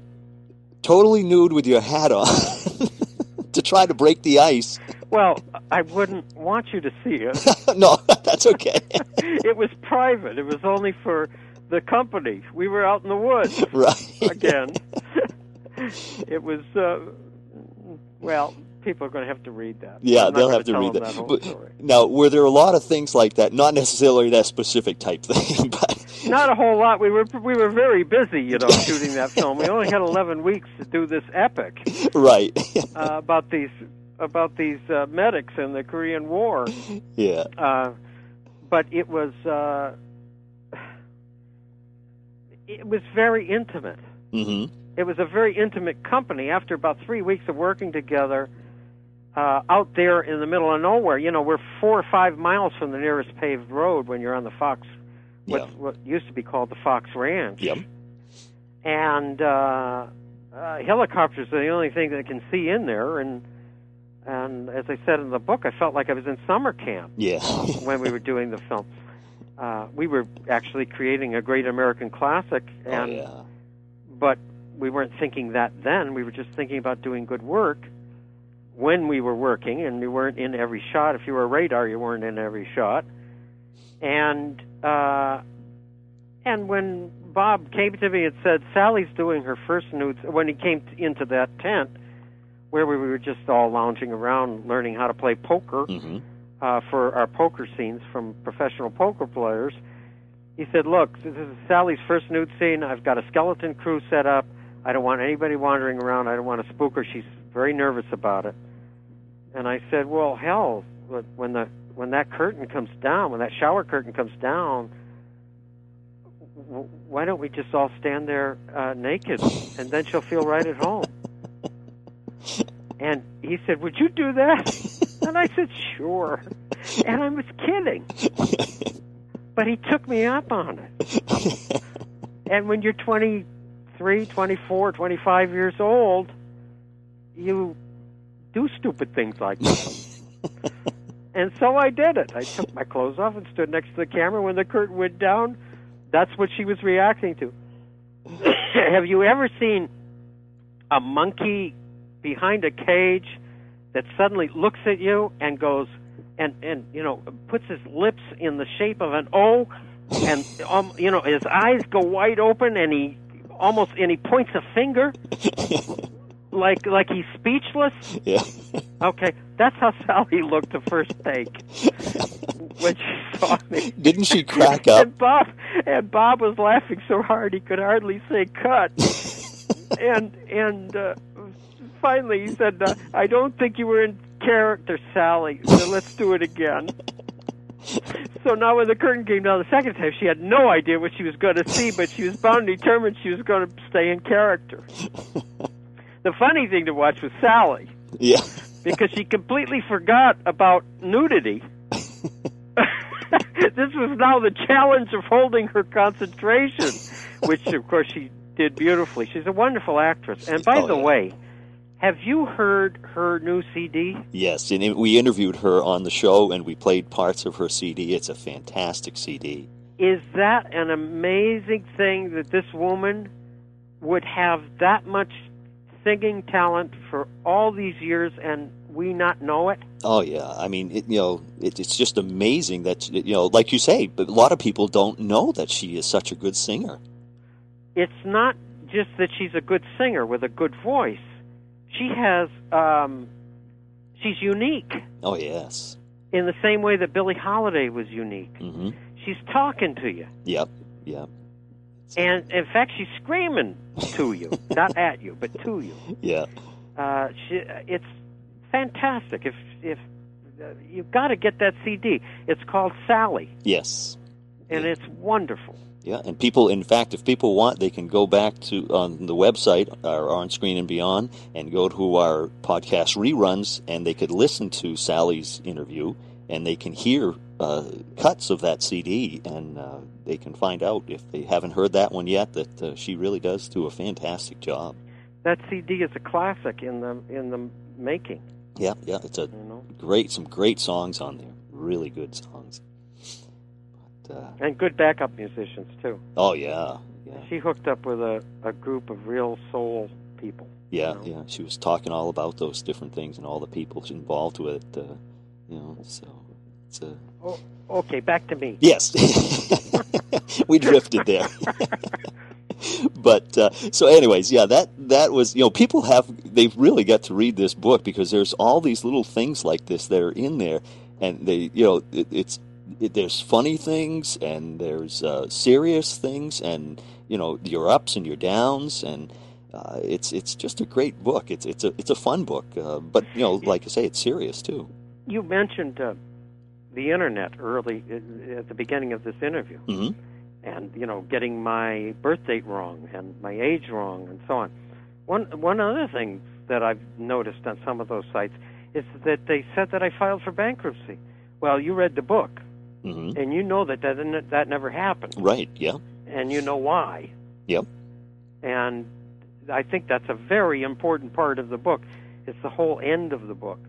totally nude with your hat on, to try to break the ice. Well, I wouldn't want you to see it. no, that's okay. It was private. It was only for the company. We were out in the woods right. again. it was uh, well. People are going to have to read that. Yeah, they'll have to read that. whole But-. Now, were there a lot of things like that? Not necessarily that specific type thing, but Not a whole lot. We were we were very busy, you know, shooting that film. We only had 11 weeks to do this epic right. uh, about these about these uh, medics in the Korean War. yeah. Uh, but it was uh, it was very intimate. hmm It was a very intimate company. After about three weeks of working together, uh, out there in the middle of nowhere, you know, we're four or five miles from the nearest paved road when you're on the Fox, what, Yeah. what used to be called the Fox Ranch. Yep. And uh, uh, helicopters are the only thing that can see in there. And and as I said in the book, I felt like I was in summer camp Yeah. when we were doing the film. Uh, we were actually creating a great American classic, oh, and yeah. but we weren't thinking that then. We were just thinking about doing good work when we were working, and we weren't in every shot. If you were a radar, you weren't in every shot. And uh, and when Bob came to me and said Sally's doing her first nudes, when he came t- into that tent where we were just all lounging around learning how to play poker hmm uh, for our poker scenes from professional poker players. He said, "Look, this is Sally's first nude scene. I've got a skeleton crew set up. I don't want anybody wandering around. I don't want to spook her. She's very nervous about it." And I said, "Well, hell, when the when that curtain comes down, when that shower curtain comes down, w- why don't we just all stand there uh, naked, and then she'll feel right at home?" And he said, "Would you do that?" And I said, "Sure." And I was kidding, but he took me up on it. And when you're 23, 24, 25 years old, you do stupid things like that. And so I did it. I took my clothes off and stood next to the camera. When the curtain went down, that's what she was reacting to. Have you ever seen a monkey behind a cage that suddenly looks at you and goes and and you know puts his lips in the shape of an O and um, you know his eyes go wide open and he almost and he points a finger like like he's speechless yeah. Okay that's how Sally looked the first take when she saw me Didn't she crack up? and Bob and Bob was laughing so hard he could hardly say cut. and and uh, finally he said, uh, "I don't think you were in character, Sally. So let's do it again." So now, when the curtain came down the second time, she had no idea what she was going to see, but she was bound and determined she was going to stay in character. The funny thing to watch was Sally Yeah. because she completely forgot about nudity. this was now the challenge of holding her concentration, which of course she did beautifully. She's a wonderful actress. And by Oh, the yeah. way, have you heard her new CD? Yes, and we interviewed her on the show, and we played parts of her CD. It's a fantastic CD. Is that an amazing thing that this woman would have that much singing talent for all these years and we not know it? Oh yeah, I mean, it, you know, it, it's just amazing that you know, like you say, but a lot of people don't know that she is such a good singer. it's not just that she's a good singer with a good voice. She has um she's unique Oh yes, in the same way that Billie Holiday was unique. hmm She's talking to you. yep, yep, And in fact she's screaming to you, not at you, but to you. yeah, Uh she it's fantastic. If if uh, you've got to get that CD. It's called Sally yes, and Yeah. it's wonderful. yeah. And people, in fact, if people want, they can go back to on the website, our on screen and beyond, and go to our podcast reruns, and they could listen to Sally's interview, and they can hear uh, cuts of that CD, and uh, they can find out if they haven't heard that one yet that uh, she really does do a fantastic job. That CD is a classic in the in the making, Yeah, yeah, it's a you know. great, some great songs on there, really good songs. But, uh, And good backup musicians too. oh yeah, yeah, She hooked up with a, a group of real soul people. yeah, know. yeah. She was talking all about those different things and all the people involved with it. Uh, you know, so it's a Oh, okay, back to me. yes. we drifted there. but uh, so, anyways, yeah, that that was you know people have they've really got to read this book because there's all these little things like this that are in there, and they you know it, it's it, there's funny things and there's uh, serious things and you know your ups and your downs and. Uh, it's it's just a great book. It's it's a it's a fun book, uh, but you know, like I say, it's serious too. You mentioned uh, the internet early uh, at the beginning of this interview, hmm and you know, getting my birth date wrong and my age wrong, and so on. One one other thing that I've noticed on some of those sites is that they said that I filed for bankruptcy. Well, you read the book, hmm and you know that that that never happened. Right? Yeah. and you know why. Yep. And I think that's a very important part of the book. It's the whole end of the book.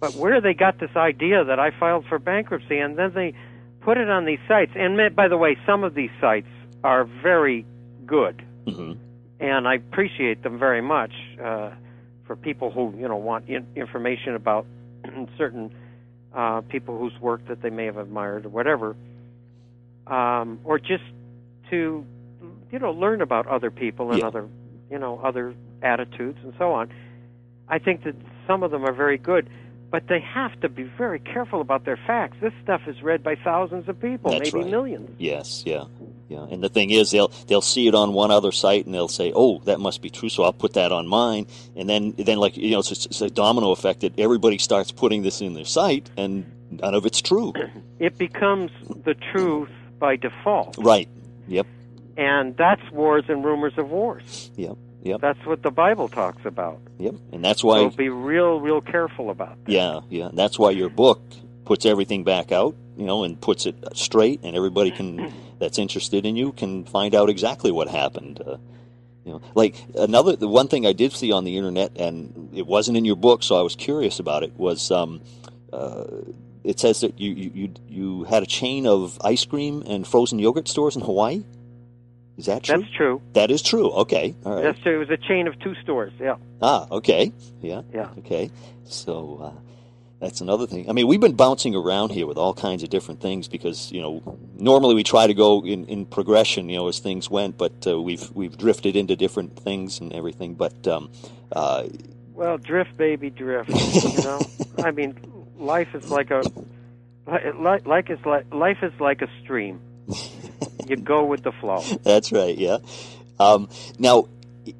But where they got this idea that I filed for bankruptcy and then they put it on these sites. And by the way, some of these sites are very good, hmm and I appreciate them very much uh, for people who you know want in- information about certain uh, people whose work that they may have admired or whatever, um, or just to you know learn about other people and Yeah. other you know other attitudes and so on. I think that some of them are very good, but they have to be very careful about their facts. This stuff is read by thousands of people, That's maybe right. millions. Yes, yeah, yeah. And the thing is, they'll they'll see it on one other site and they'll say, "Oh, that must be true," so I'll put that on mine. And then then like you know, it's, it's a domino effect that everybody starts putting this in their site, and none of it's true. It becomes the truth by default. right? Yep. And that's wars and rumors of wars. Yep. Yep. That's what the Bible talks about. Yep. And that's why. so be real, real careful about that. Yeah, yeah. And that's why your book puts everything back out, you know, and puts it straight, and everybody can that's interested in you can find out exactly what happened. Uh, you know, like another the one thing I did see on the internet, and it wasn't in your book, so I was curious about it. Was um, uh, it says that you, you you you had a chain of ice cream and frozen yogurt stores in Hawaii? Is that true? That's true. that is true. Okay, all right. That's true. It was a chain of two stores. Yeah. Ah, okay. Yeah. Yeah. Okay. So uh, that's another thing. I mean, we've been bouncing around here with all kinds of different things because you know normally we try to go in, in progression, you know, as things went, but uh, we've we've drifted into different things and everything. But um, uh, Well, drift, baby, drift. you know, I mean, life is like a li- like is like life is like a stream. you go with the flow. that's right. Yeah. Um, now,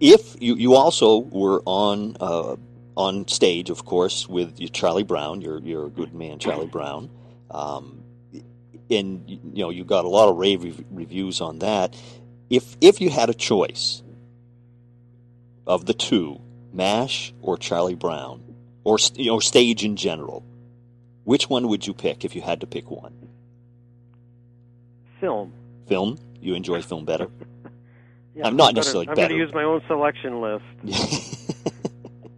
if you you also were on uh, on stage, of course, with your Charlie Brown, your your good man Charlie Brown, um, and you know you got a lot of rave rev- reviews on that. If if you had a choice of the two, Mash or Charlie Brown, or you know stage in general, which one would you pick if you had to pick one? Film. Film. You enjoy film better. Yeah, I'm not gonna- necessarily I'm going to use my own selection list.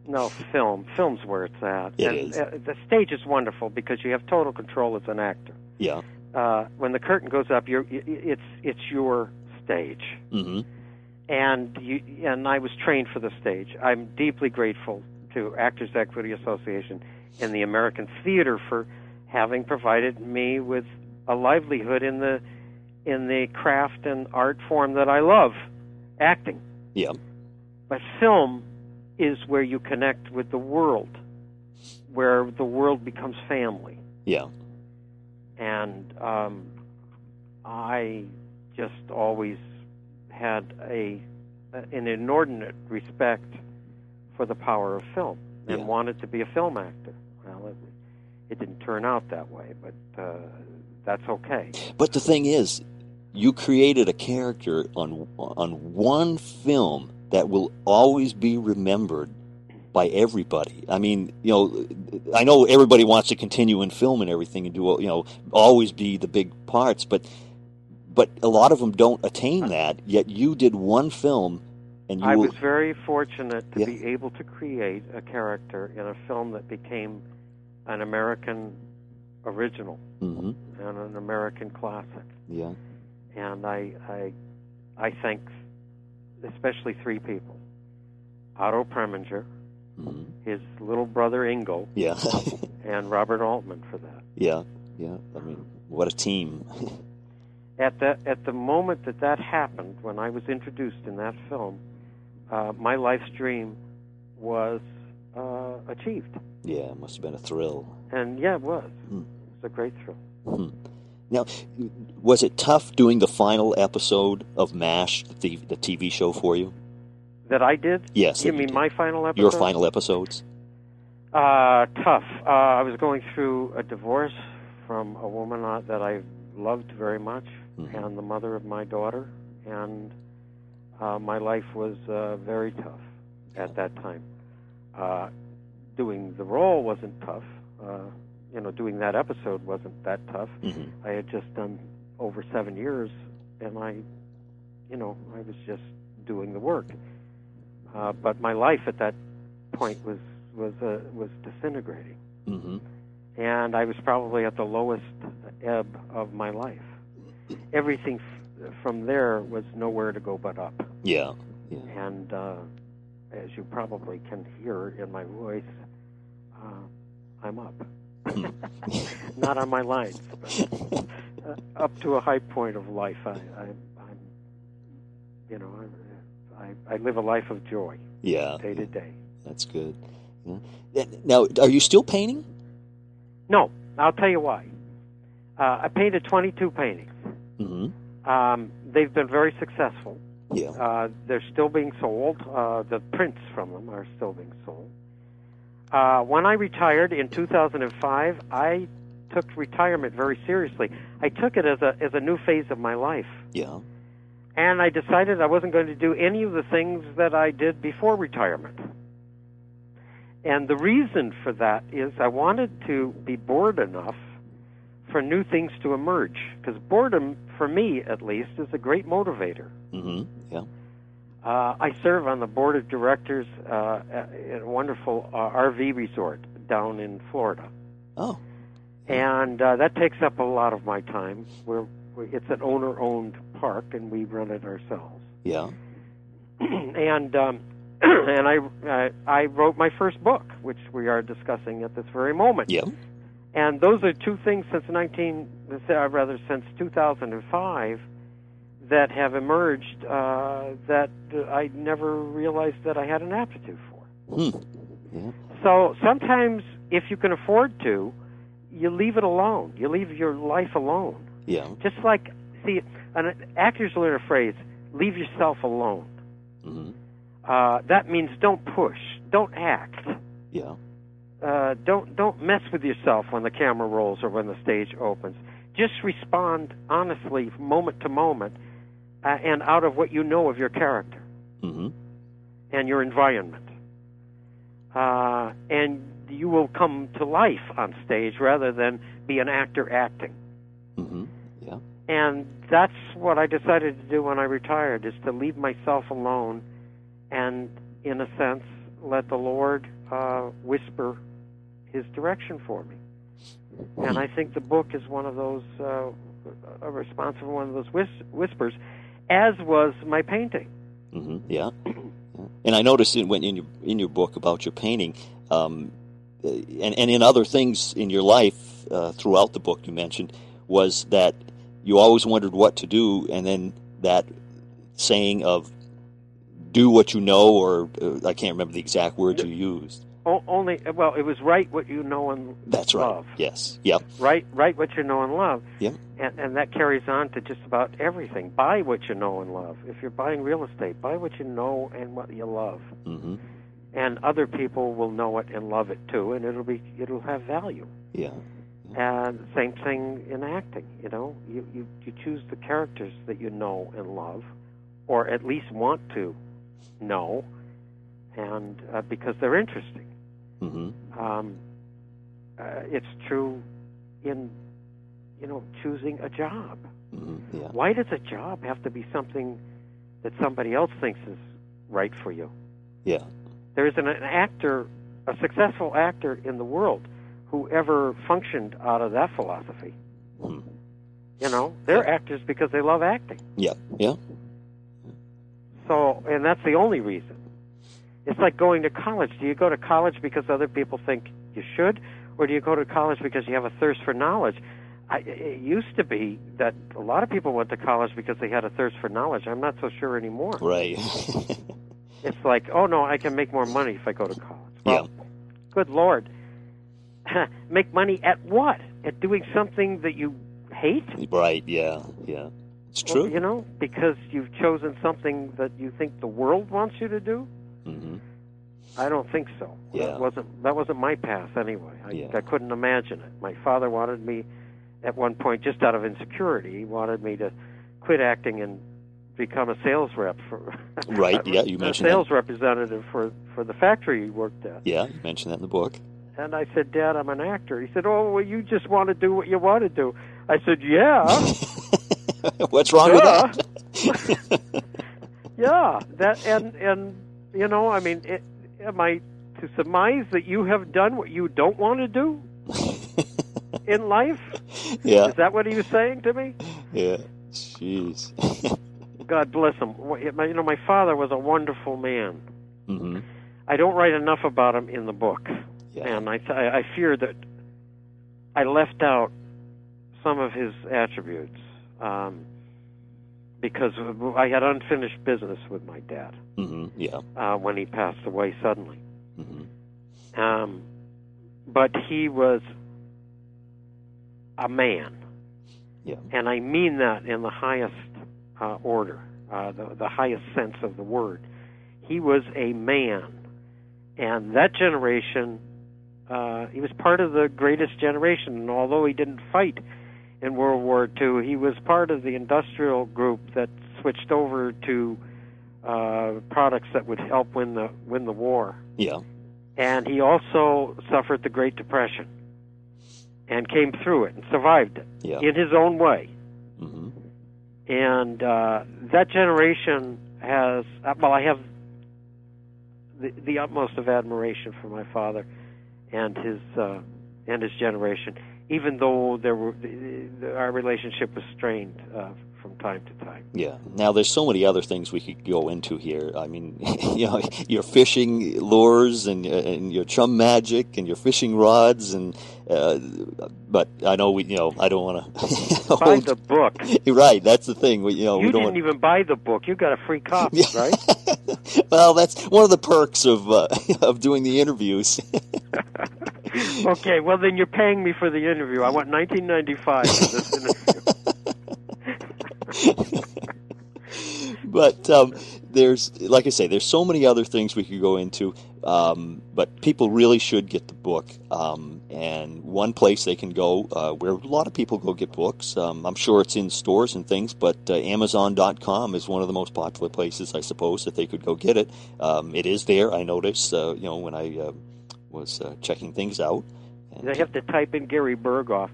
No, film. Film's where it's at. It and, is. Uh, the stage is wonderful because you have total control as an actor. yeah. Uh, when the curtain goes up, you're, it's it's your stage, hmm and you and I was trained for the stage. I'm deeply grateful to Actors Equity Association and the American Theater for having provided me with a livelihood in the in the craft and art form that I love, acting. Yeah. But film is where you connect with the world, where the world becomes family. Yeah. And um, I just always had a an inordinate respect for the power of film and Yeah. wanted to be a film actor. Well, it, it didn't turn out that way, but uh, that's okay. But the thing is, you created a character on on one film that will always be remembered by everybody. I mean, you know, I know everybody wants to continue in film and everything and do you know always be the big parts, but but a lot of them don't attain that. Yet you did one film, and you I was very fortunate to Yeah. be able to create a character in a film that became an American original Mhm. and an American classic. yeah, and I I I thank especially three people: Otto Preminger, Mhm. his little brother Ingo, yeah, and Robert Altman for that. yeah, yeah. I mean, what a team! At that at the moment that that happened, when I was introduced in that film, uh, my life's dream was uh, achieved, yeah, it must have been a thrill. and yeah, it was. Hmm. It was a great thrill. Hmm. Now, was it tough doing the final episode of MASH, the the TV show for you? That I did. Yes, You mean did. my final episode? your final episodes? Uh, tough. Uh, I was going through a divorce from a woman uh, that I loved very much, Mhm. and the mother of my daughter, and uh, my life was uh, very tough at that time. Uh, doing the role wasn't tough. Uh, you know, doing that episode wasn't that tough. hmm I had just done over seven years, and I, you know, I was just doing the work. Uh, but my life at that point was was uh, was disintegrating, hmm and I was probably at the lowest ebb of my life. Everything f- from there was nowhere to go but up, Yeah, yeah, and uh, as you probably can hear in my voice, uh, I'm up. Not on my lines, but uh, up to a high point of life. I, I, I'm, you know, I, I, I live a life of joy yeah. day to day. That's good. Yeah. Now, are you still painting? No, I'll tell you why. Uh, I painted 22 paintings. hmm Um, they've been very successful. Yeah. Uh, they're still being sold. Uh, the prints from them are still being sold. Uh, when I retired in 2005, I took retirement very seriously. I took it as a as a new phase of my life, Yeah. and I decided I wasn't going to do any of the things that I did before retirement. And the reason for that is I wanted to be bored enough for new things to emerge. Because boredom, for me at least, is a great motivator. hmm Yeah. Uh, I serve on the board of directors uh, at a wonderful uh, RV resort down in Florida, Oh. and uh, that takes up a lot of my time. We're, we it's an owner-owned park, and we run it ourselves. Yeah. and um, and I, I I wrote my first book, which we are discussing at this very moment. Yeah. And those are two things since 19, uh, rather since 2005, that have emerged uh, that I never realized that I had an aptitude for. Hmm. Yeah. So sometimes, if you can afford to, you leave it alone. You leave your life alone. Yeah. Just like, see, an actors learn a phrase: "Leave yourself alone." hmm Uh, that means don't push, don't act, Yeah. uh, don't don't mess with yourself when the camera rolls or when the stage opens. Just respond honestly, moment to moment, uh, and out of what you know of your character Mm-hmm. and your environment. Uh, and you will come to life on stage rather than be an actor acting. Mm-hmm. Yeah. And that's what I decided to do when I retired is to leave myself alone and in a sense let the Lord uh, whisper his direction for me. And I think the book is one of those uh, a response for one of those whis- whispers as was my painting. Mm-hmm. Yeah. Yeah. And I noticed in, when in your in your book about your painting, um, uh, and and in other things in your life uh, throughout the book, you mentioned was that you always wondered what to do, and then that saying of "do what you know," or uh, I can't remember the exact words you used. O- only well, it was write what you know and love. That's right. love. Yes. Yep. Write write what you know and love. Yep. And and that carries on to just about everything. Buy what you know and love. If you're buying real estate, buy what you know and what you love. Mm-hmm. And other people will know it and love it too, and it'll be it'll have value. Yeah. And same thing in acting. You know, you you you choose the characters that you know and love, or at least want to know, and uh, because they're interesting. Mm-hmm. Um, uh, it's true in, you know, choosing a job. Mm-hmm. Yeah. Why does a job have to be something that somebody else thinks is right for you? Yeah. There isn't an actor, a successful actor in the world, who ever functioned out of that philosophy. Hmm. You know, they're actors because they love acting. Yeah. Yeah. So, and that's the only reason. It's like going to college. Do you go to college because other people think you should, or do you go to college because you have a thirst for knowledge? I, it used to be that a lot of people went to college because they had a thirst for knowledge. I'm not so sure anymore. Right. It's like, oh no, I can make more money if I go to college. Well, good lord, make money at what? At doing something that you hate? right. Yeah. Yeah. It's Well, true. you know, because you've chosen something that you think the world wants you to do. Mm-hmm. I don't think so. Yeah. That wasn't that wasn't my path anyway. I, Yeah. I couldn't imagine it. My father wanted me at one point just out of insecurity, he wanted me to quit acting and become a sales rep for Right, yeah, you a mentioned sales representative for for the factory he worked at. Yeah. You mentioned that in the book. And I said, "Dad, I'm an actor." He said, "Oh, well, you just want to do what you want to do." I said, "Yeah." What's wrong with that? yeah, that and and you know, I mean, it, am I to surmise that you have done what you don't want to do in life? yeah. Is that what he was saying to me? Yeah. Jeez. God bless him. Well, it- my- You know, my father was a wonderful man. mm-hmm. I don't write enough about him in the book, Yeah. and I I I fear that I left out some of his attributes um, because I had unfinished business with my dad Mm-hmm. Yeah. uh, when he passed away suddenly. Mm-hmm. Um, but he was a man, Yeah. and I mean that in the highest uh, order, uh, the, the highest sense of the word. He was a man, and that generation, uh, he was part of the greatest generation. And although he didn't fight in World War II, he was part of the industrial group that switched over to uh, products that would help win the win the war Yeah. and he also suffered the Great Depression and came through it and survived it Yeah. in his own way. Mm-hmm. And uh, that generation has, uh, well, I have the, the utmost of admiration for my father and his uh, and his generation, even though there were the, the, our relationship was strained uh, from time to time. Yeah. Now, there's so many other things we could go into here. I mean, you know, your fishing lures and and your chum magic and your fishing rods and, uh, but I know we, you know, I don't want to. Buy the book. right. That's the thing. We, you know, you we don't. didn't Want, even buy the book. You got a free copy, Yeah. right? well, that's one of the perks of uh, of doing the interviews. okay, well then you're paying me for the interview. I want 1995 for this interview. but um, there's, like I say, there's so many other things we could go into. Um, but people really should get the book. Um, and one place they can go uh, where a lot of people go get books. Um, I'm sure it's in stores and things, but uh, Amazon.com is one of the most popular places, I suppose, that they could go get it. Um, it is there. I noticed, uh, you know, when I uh, was uh, checking things out. And, They have to type in Gary Burghoff.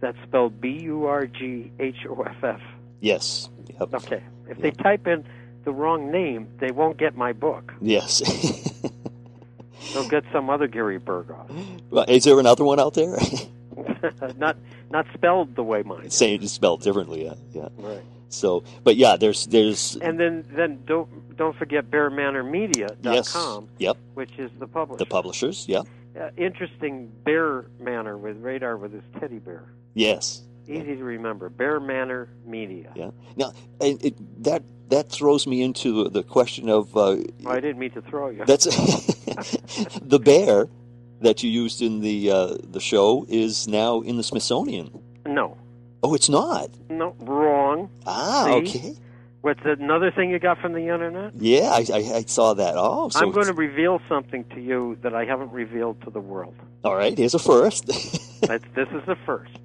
That's spelled B U R G H O F F. yes. Yep. Okay. If they type in the wrong name, they won't get my book. Yes. They'll get some other Gary Burghoff. Well, is there another one out there? not not spelled the way mine. it's spelled differently. Yeah. yeah. Right. So, but yeah, there's there's And then then don't don't forget BearManorMedia.com, yes. Yep. which is the publisher. The publishers. Yeah. uh, interesting Bear Manor with Radar with his teddy bear. Yes. Easy to remember. Bear Manor Media. Yeah. Now, and it, that that throws me into the question of uh, Oh, I didn't mean to throw you. that's the bear that you used in the uh, the show is now in the Smithsonian. no, Oh, it's not. no, wrong. Ah, See? okay. What's another thing you got from the internet? Yeah, I, I, I saw that. Oh, so I'm going to reveal something to you that I haven't revealed to the world. all right. Here's a first. This is the first.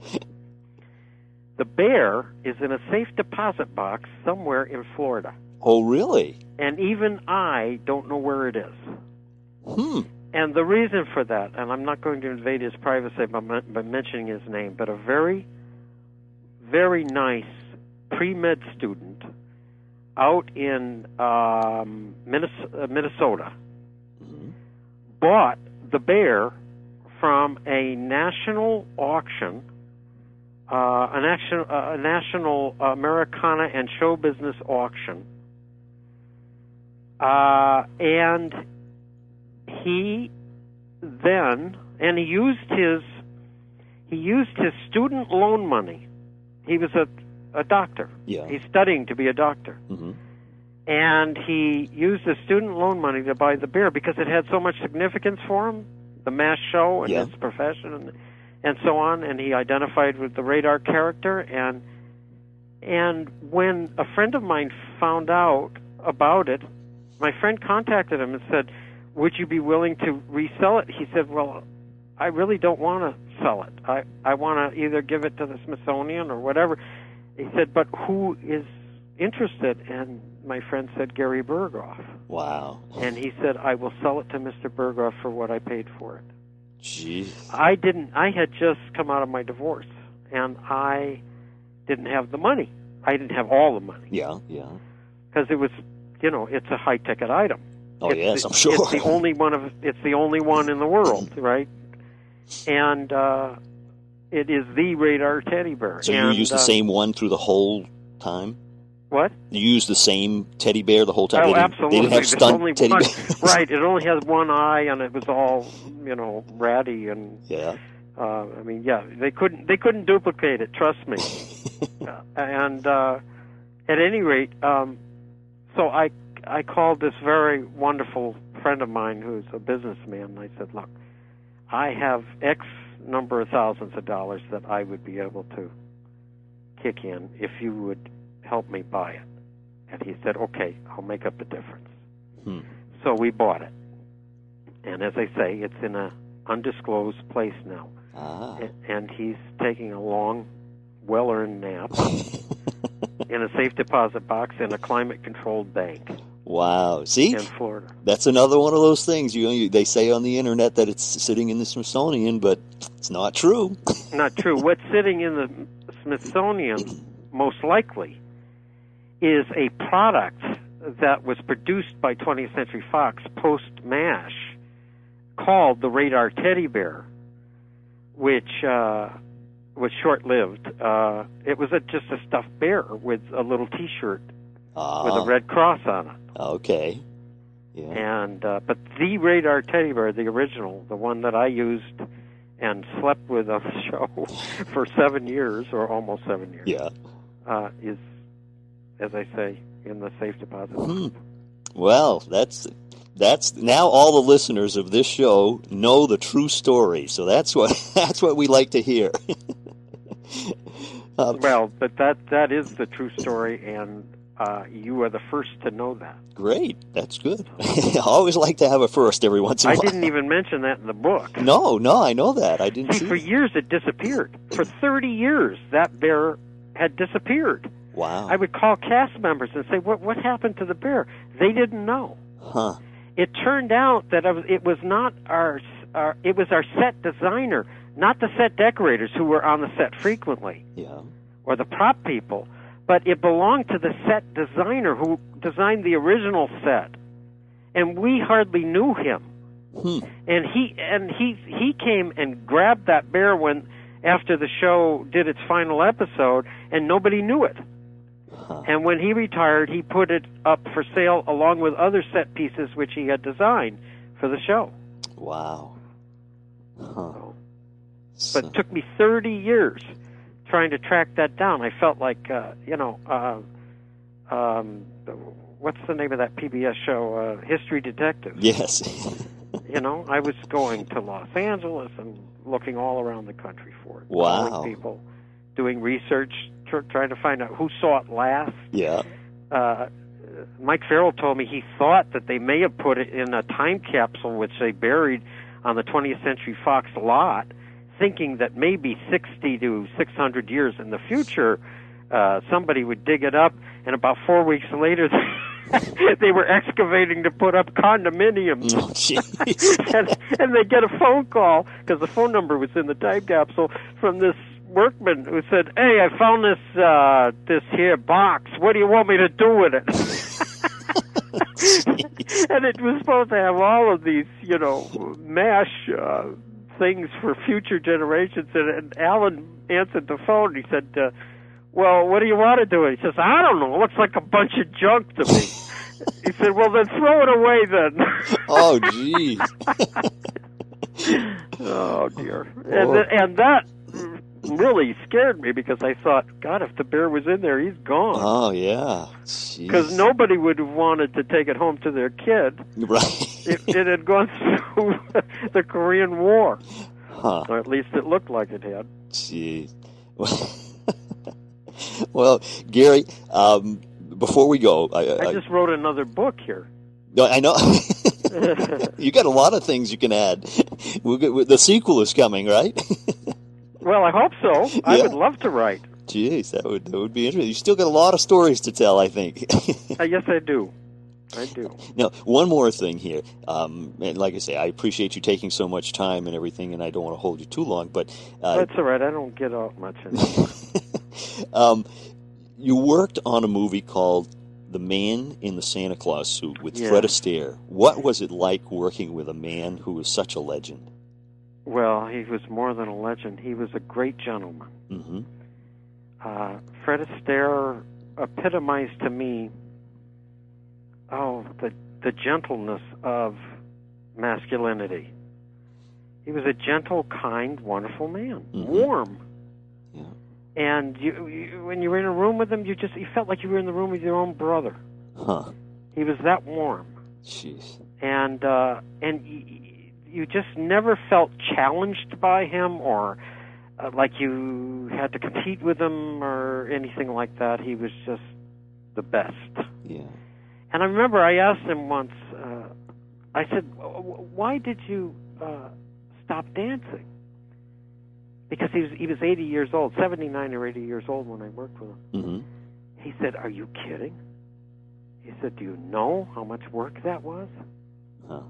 The bear is in a safe deposit box somewhere in Florida, oh, really? and even I don't know where it is. Hmm. And the reason for that, and I'm not going to invade his privacy by, by mentioning his name, but a very, very nice pre med student out in um, Minnesota, Minnesota Mhm. bought the bear from a national auction, uh, a national, uh, a national Americana and show business auction, uh, and he then and he used his he used his student loan money. He was a a doctor. Yeah. He's studying to be a doctor hmm and he used the student loan money to buy the beer because it had so much significance for him, the mass show and Yeah. his profession and and so on. And he identified with the radar character and and when a friend of mine found out about it, my friend contacted him and said, "Would you be willing to resell it?" He said, "Well, I really don't want to sell it. I I want to either give it to the Smithsonian or whatever." He said, "But who is interested?" And my friend said Gary Burghoff, Wow. and he said, "I will sell it to Mr. Burghoff for what I paid for it." Gee. I didn't. I had just come out of my divorce, and I didn't have the money. I didn't have all the money Yeah. Yeah. because it was, you know, it's a high ticket item. Oh It's yes, the- I'm sure. It's the only one of it's the only one in the world, right? And uh, it is the radar teddy bear. so you and, used the uh, same one through the whole time. What? You used the same teddy bear the whole time. Oh, they absolutely. They didn't have There's stunt teddy one, bears. right. It only has one eye, and it was all you know ratty and. Yeah. Uh, I mean, yeah, they couldn't they couldn't duplicate it. Trust me. Uh, and uh, at any rate, um, so I I called this very wonderful friend of mine who's a businessman. And I said, look, I have X number of thousands of dollars that I would be able to kick in if you would help me buy it. And he said, okay, I'll make up the difference. Hmm. So we bought it. And as I say, it's in a undisclosed place now. Ah. And he's taking a long, well-earned nap in a safe deposit box in a climate-controlled bank Wow. See, in Florida. that's another one of those things. You, you they say on the internet that it's sitting in the Smithsonian, but it's not true. Not true. What's sitting in the Smithsonian, most likely, is a product that was produced by 20th Century Fox post-MASH called the Radar Teddy Bear, which uh, was short-lived. Uh, it was a, just a stuffed bear with a little T-shirt Ah. with a red cross on it. Okay. Yeah. And uh, but the radar teddy bear, the original, the one that I used and slept with on the show for seven years or almost seven years, Yeah. uh, is, as I say, in the safe deposit. Hmm. Well, that's that's now all the listeners of this show know the true story. So that's what that's what we like to hear. uh, Well, but that that is the true story, and uh, you are the first to know that. Great, that's good. I always like to have a first every once in a while. I didn't even mention that in the book. No, no, I know that. I didn't See, see. for it. years it disappeared. For 30 years, that bear had disappeared. Wow. I would call cast members and say, "What what happened to the bear?" They didn't know. Huh. It turned out that it was not our, our it was our set designer, not the set decorators who were on the set frequently Yeah. or the prop people, but it belonged to the set designer who designed the original set, and we hardly knew him. Hmm. And he and he he came and grabbed that bear when after the show did its final episode, and nobody knew it. Huh. And when he retired, he put it up for sale along with other set pieces which he had designed for the show. Wow. Huh. But it took me 30 years trying to track that down. I felt like, uh, you know, uh, um, what's the name of that PBS show? Uh, History Detective. yes. You know, I was going to Los Angeles and looking all around the country for it. Wow. People, doing research, tr- trying to find out who saw it last. yeah. Uh, Mike Farrell told me he thought that they may have put it in a time capsule which they buried on the 20th Century Fox lot, thinking that maybe 60 to 600 years in the future, uh, somebody would dig it up, and about four weeks later, they were excavating to put up condominiums. Oh, and, and they get a phone call because the phone number was in the time capsule from this workman who said, "Hey, I found this uh, this here box. What do you want me to do with it?" and it was supposed to have all of these, you know, mash uh, things for future generations. And, and Alan answered the phone. He said. Uh, well, what do you want to do? He says, I don't know. It looks like a bunch of junk to me. he said, well, then throw it away then. oh, jeez. oh, dear. And, and that really scared me because I thought, God, if the bear was in there, he's gone. Oh, yeah. Because nobody would have wanted to take it home to their kid Right. if it had gone through the Korean War. huh. Or at least it looked like it had. Jeez. well, Gary, um, before we go, I, I just wrote another book here. I, I know you got a lot of things you can add. We'll get, the sequel is coming, right? Well, I hope so. I Yeah. would love to write. Jeez, that would that would be interesting. You still got a lot of stories to tell, I think. Uh, yes, I do. I do. now, one more thing here, um, and like I say, I appreciate you taking so much time and everything, and I don't want to hold you too long, but uh, That's all right. I don't get out much anymore. um, you worked on a movie called The Man in the Santa Claus Suit with Yeah. Fred Astaire. What was it like working with a man who was such a legend? Well, he was more than a legend. He was a great gentleman. hmm Uh, Fred Astaire epitomized to me, oh, the the gentleness of masculinity. He was a gentle, kind, wonderful man, Mhm. warm. Yeah. And you, you, when you were in a room with him, you just you felt like you were in the room with your own brother. Huh. He was that warm. Jeez. and uh, and you just never felt challenged by him or uh, like you had to compete with him or anything like that. He was just the best. Yeah. And I remember I asked him once. Uh, I said, "W- w- "Why did you uh, stop dancing?" Because he was he was 80 years old, 79 or 80 years old when I worked with him. hmm He said, "Are you kidding?" He said, "Do you know how much work that was?" Huh.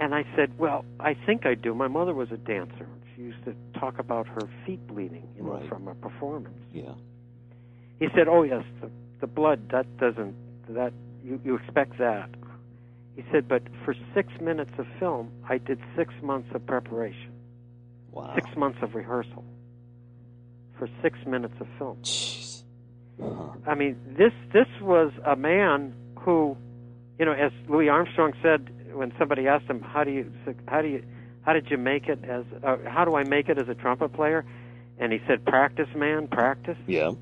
And I said, "Well, I think I do. My mother was a dancer. She used to talk about her feet bleeding, you know, Right. from a performance." Yeah. He said, "Oh yes, the the blood that doesn't that you you expect that." He said, "But for 6 minutes of film, I did 6 months of preparation, Wow. 6 months of rehearsal for 6 minutes of film." Jeez. Uh-huh. I mean, this this was a man who, you know, as Louis Armstrong said when somebody asked him, "How do you how do you how did you make it as uh, how do I make it as a trumpet player?" and he said, "Practice, man, practice." Yeah.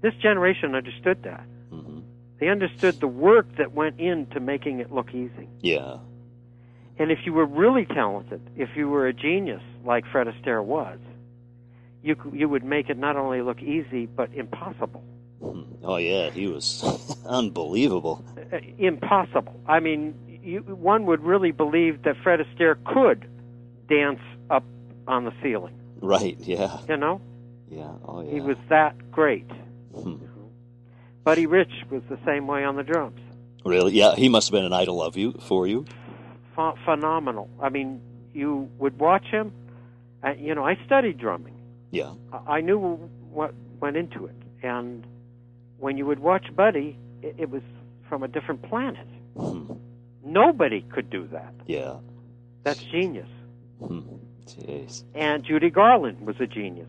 This generation understood that. hmm They understood the work that went into making it look easy. Yeah. And if you were really talented, if you were a genius like Fred Astaire was, you you would make it not only look easy but impossible. Mhm. Oh yeah, he was unbelievable. Uh, impossible. I mean, you, one would really believe that Fred Astaire could dance up on the ceiling. Right. Yeah. You know, Yeah. Oh yeah. he was that great. Hmm. Buddy Rich was the same way on the drums. Really? Yeah. He must have been an idol of you for you. Ph- phenomenal. I mean, you would watch him. Uh, you know, I studied drumming. Yeah. I- I knew what went into it, and when you would watch Buddy, it, it was from a different planet. Hmm. Nobody could do that. Yeah. That's genius. Hmm. Jeez. And Judy Garland was a genius.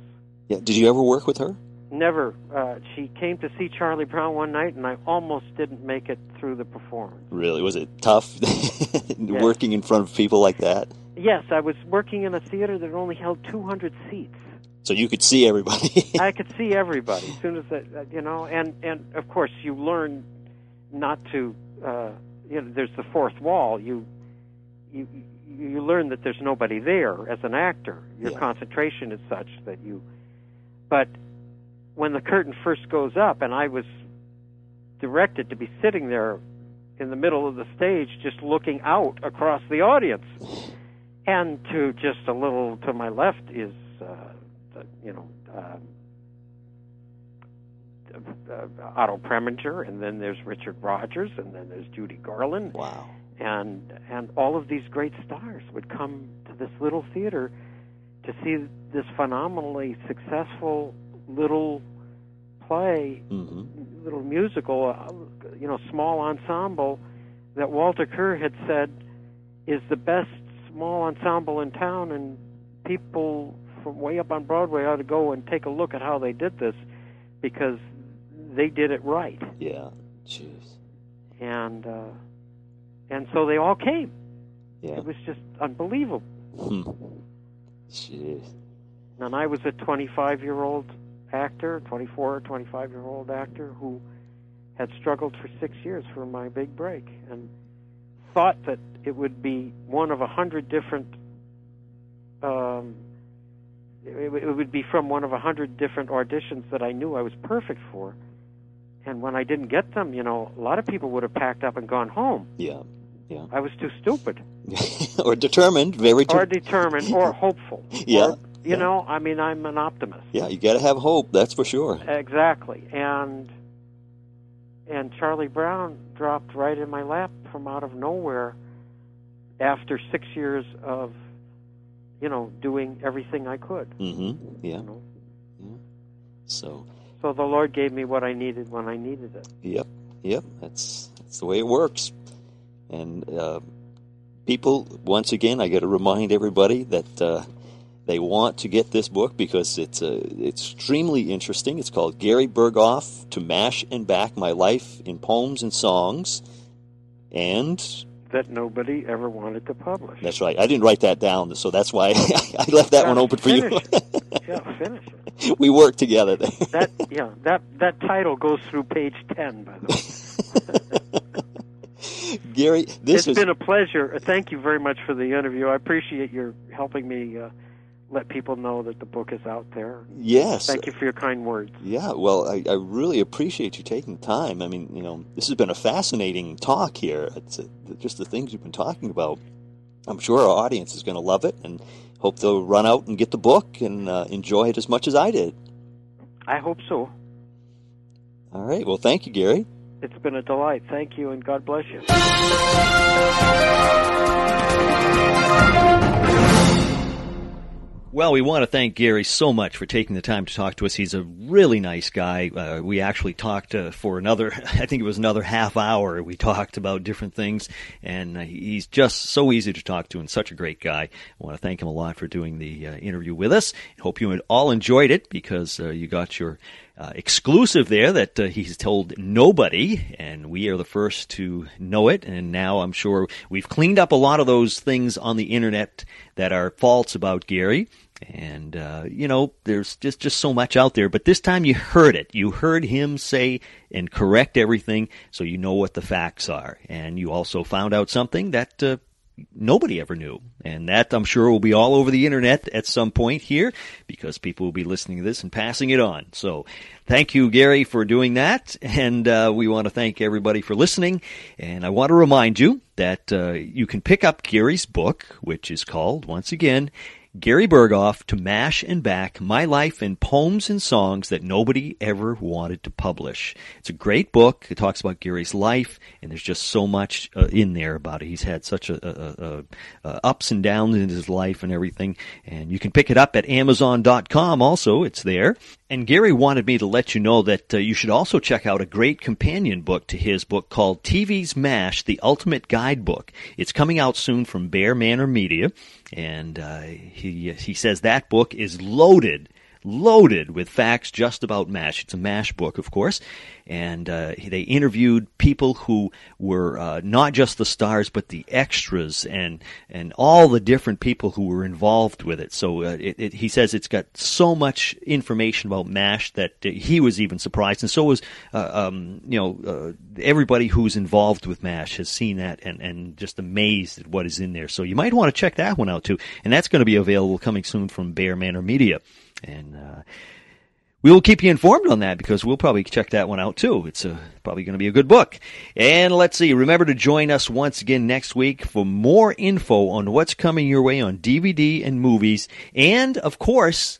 Yeah. Did you ever work with her? Never. Uh, she came to see Charlie Brown one night, and I almost didn't make it through the performance. Really? Was it tough working in front of people like that? Yes, I was working in a theater that only held 200 seats. So you could see everybody. I could see everybody as soon as that, uh, you know, and and of course you learn not to, uh, you know, there's the fourth wall. You you you learn that there's nobody there as an actor. Your Yeah. concentration is such that you. But when the curtain first goes up, and I was directed to be sitting there in the middle of the stage, just looking out across the audience, and to just a little to my left is, uh, the, you know. Uh, Otto Preminger, and then there's Richard Rodgers, and then there's Judy Garland, wow. and and all of these great stars would come to this little theater to see this phenomenally successful little play, hmm little musical, uh, you know, small ensemble that Walter Kerr had said is the best small ensemble in town, and people from way up on Broadway ought to go and take a look at how they did this because they did it right, Yeah. Jeez. and uh, and so they all came. Yeah. It was just unbelievable. Hmm. Jeez. And I was a 25 year old actor, 24 or 25 year old actor who had struggled for six years for my big break and thought that it would be one of a hundred different. Um, it, it would be from one of a hundred different auditions that I knew I was perfect for. And when I didn't get them, you know, a lot of people would have packed up and gone home. Yeah. Yeah. I was too stupid. or determined. Very. or determined or hopeful. Yeah, Or, you yeah. know, I mean, I'm an optimist. yeah. You got to have hope. That's for sure. Exactly. And and Charlie Brown dropped right in my lap from out of nowhere after 6 years of you know, doing everything I could, hmm Yeah. you know. So. So the Lord gave me what I needed when I needed it. Yep, yep. That's that's the way it works. And uh, people, once again, I got to remind everybody that uh, they want to get this book because it's uh, extremely interesting. It's called Gary Burghoff to Mash and Back My Life in Poems and Songs, and That nobody ever wanted to publish. that's right. I didn't write that down, so that's why I left that one open for you. Yeah, finish it. we work together there. That yeah, that that title goes through page 10 by the way. Gary, this it's was been a pleasure. Thank you very much for the interview. I appreciate your helping me uh, let people know that the book is out there. yes. Thank you for your kind words. Yeah, well, I, I really appreciate you taking the time. I mean, you know, this has been a fascinating talk here. It's uh just the things you've been talking about. I'm sure our audience is going to love it and hope they'll run out and get the book and uh, enjoy it as much as I did. I hope so. All right. Well, thank you, Gary. It's been a delight. Thank you, and God bless you. Well, we want to thank Gary so much for taking the time to talk to us. He's a really nice guy. Uh, we actually talked uh, for another, I think it was another half hour. We talked about different things, and uh, he's just so easy to talk to and such a great guy. I want to thank him a lot for doing the uh, interview with us. Hope you all enjoyed it because uh, you got your uh, exclusive there that uh, he's told nobody, and we are the first to know it. And now I'm sure we've cleaned up a lot of those things on the internet that are false about Gary. And uh, you know, there's just just so much out there. But this time you heard it. You heard him say and correct everything, so you know what the facts are. And you also found out something that uh, nobody ever knew. And that, I'm sure, will be all over the internet at some point here because people will be listening to this and passing it on. So thank you, Gary, for doing that. And uh, we want to thank everybody for listening. And I want to remind you that uh, you can pick up Gary's book, which is called, once again, Gary Burghoff to Mash and Back My Life in Poems and Songs That Nobody Ever Wanted to Publish. It's a great book. It talks about Gary's life, and there's just so much uh, in there about it. He's had such a, a, a, ups and downs in his life and everything. And you can pick it up at Amazon.com also. It's there. And Gary wanted me to let you know that uh, you should also check out a great companion book to his book called TV's MASH, The Ultimate Guidebook. It's coming out soon from Bear Manor Media. And uh, he he says that book is loaded loaded with facts just about MASH. It's a MASH book, of course, and uh, they interviewed people who were uh, not just the stars, but the extras and and all the different people who were involved with it. So uh, it, it, he says it's got so much information about MASH that he was even surprised, and so was uh, um, you know uh, everybody who's involved with MASH has seen that and and just amazed at what is in there. So you might want to check that one out too, and that's going to be available coming soon from Bear Manor Media, and uh, we will keep you informed on that because we'll probably check that one out too. It's uh, probably going to be a good book. And let's see, remember to join us once again next week for more info on what's coming your way on DVD and movies, and of course,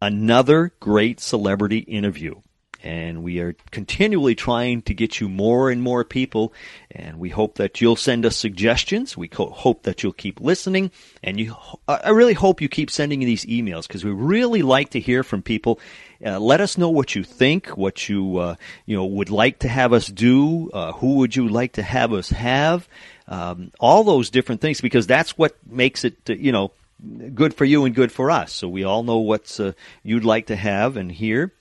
another great celebrity interview. And we are continually trying to get you more and more people. And we hope that you'll send us suggestions. We co- hope that you'll keep listening. And you, I really hope you keep sending these emails because we really like to hear from people uh, let us know what you think, what you uh, you know would like to have us do, uh, who would you like to have us have, um, all those different things, because that's what makes it uh, you know good for you and good for us. So we all know what uh, you'd like to have and hear,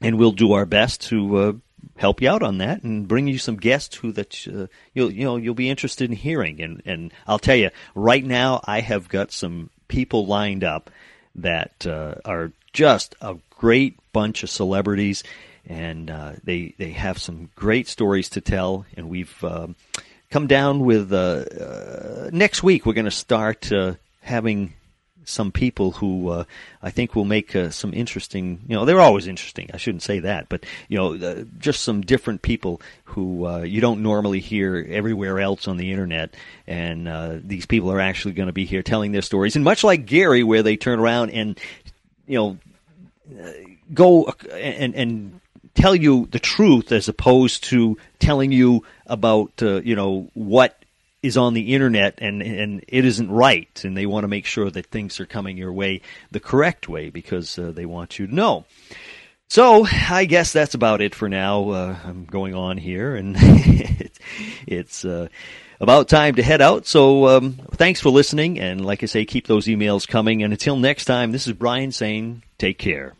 and we'll do our best to uh, help you out on that and bring you some guests who that uh, you'll you know you'll be interested in hearing and and I'll tell you right now I have got some people lined up that uh, are just a great bunch of celebrities, and uh, they they have some great stories to tell. And we've um, come down with uh, uh next week. We're going to start uh, having some people who uh, I think will make uh, some interesting. You know, they're always interesting. I shouldn't say that, but you know, uh, just some different people who uh, you don't normally hear everywhere else on the internet. And uh, these people are actually going to be here telling their stories. And much like Gary, where they turn around and you know go and and tell you the truth as opposed to telling you about uh, you know what is on the internet and and it isn't right and they want to make sure that things are coming your way the correct way because uh, they want you to know so I guess that's about it for now. Uh, I'm going on here, and it's uh, about time to head out. So um, thanks for listening, and like I say, keep those emails coming. And until next time, this is Brian saying, take care.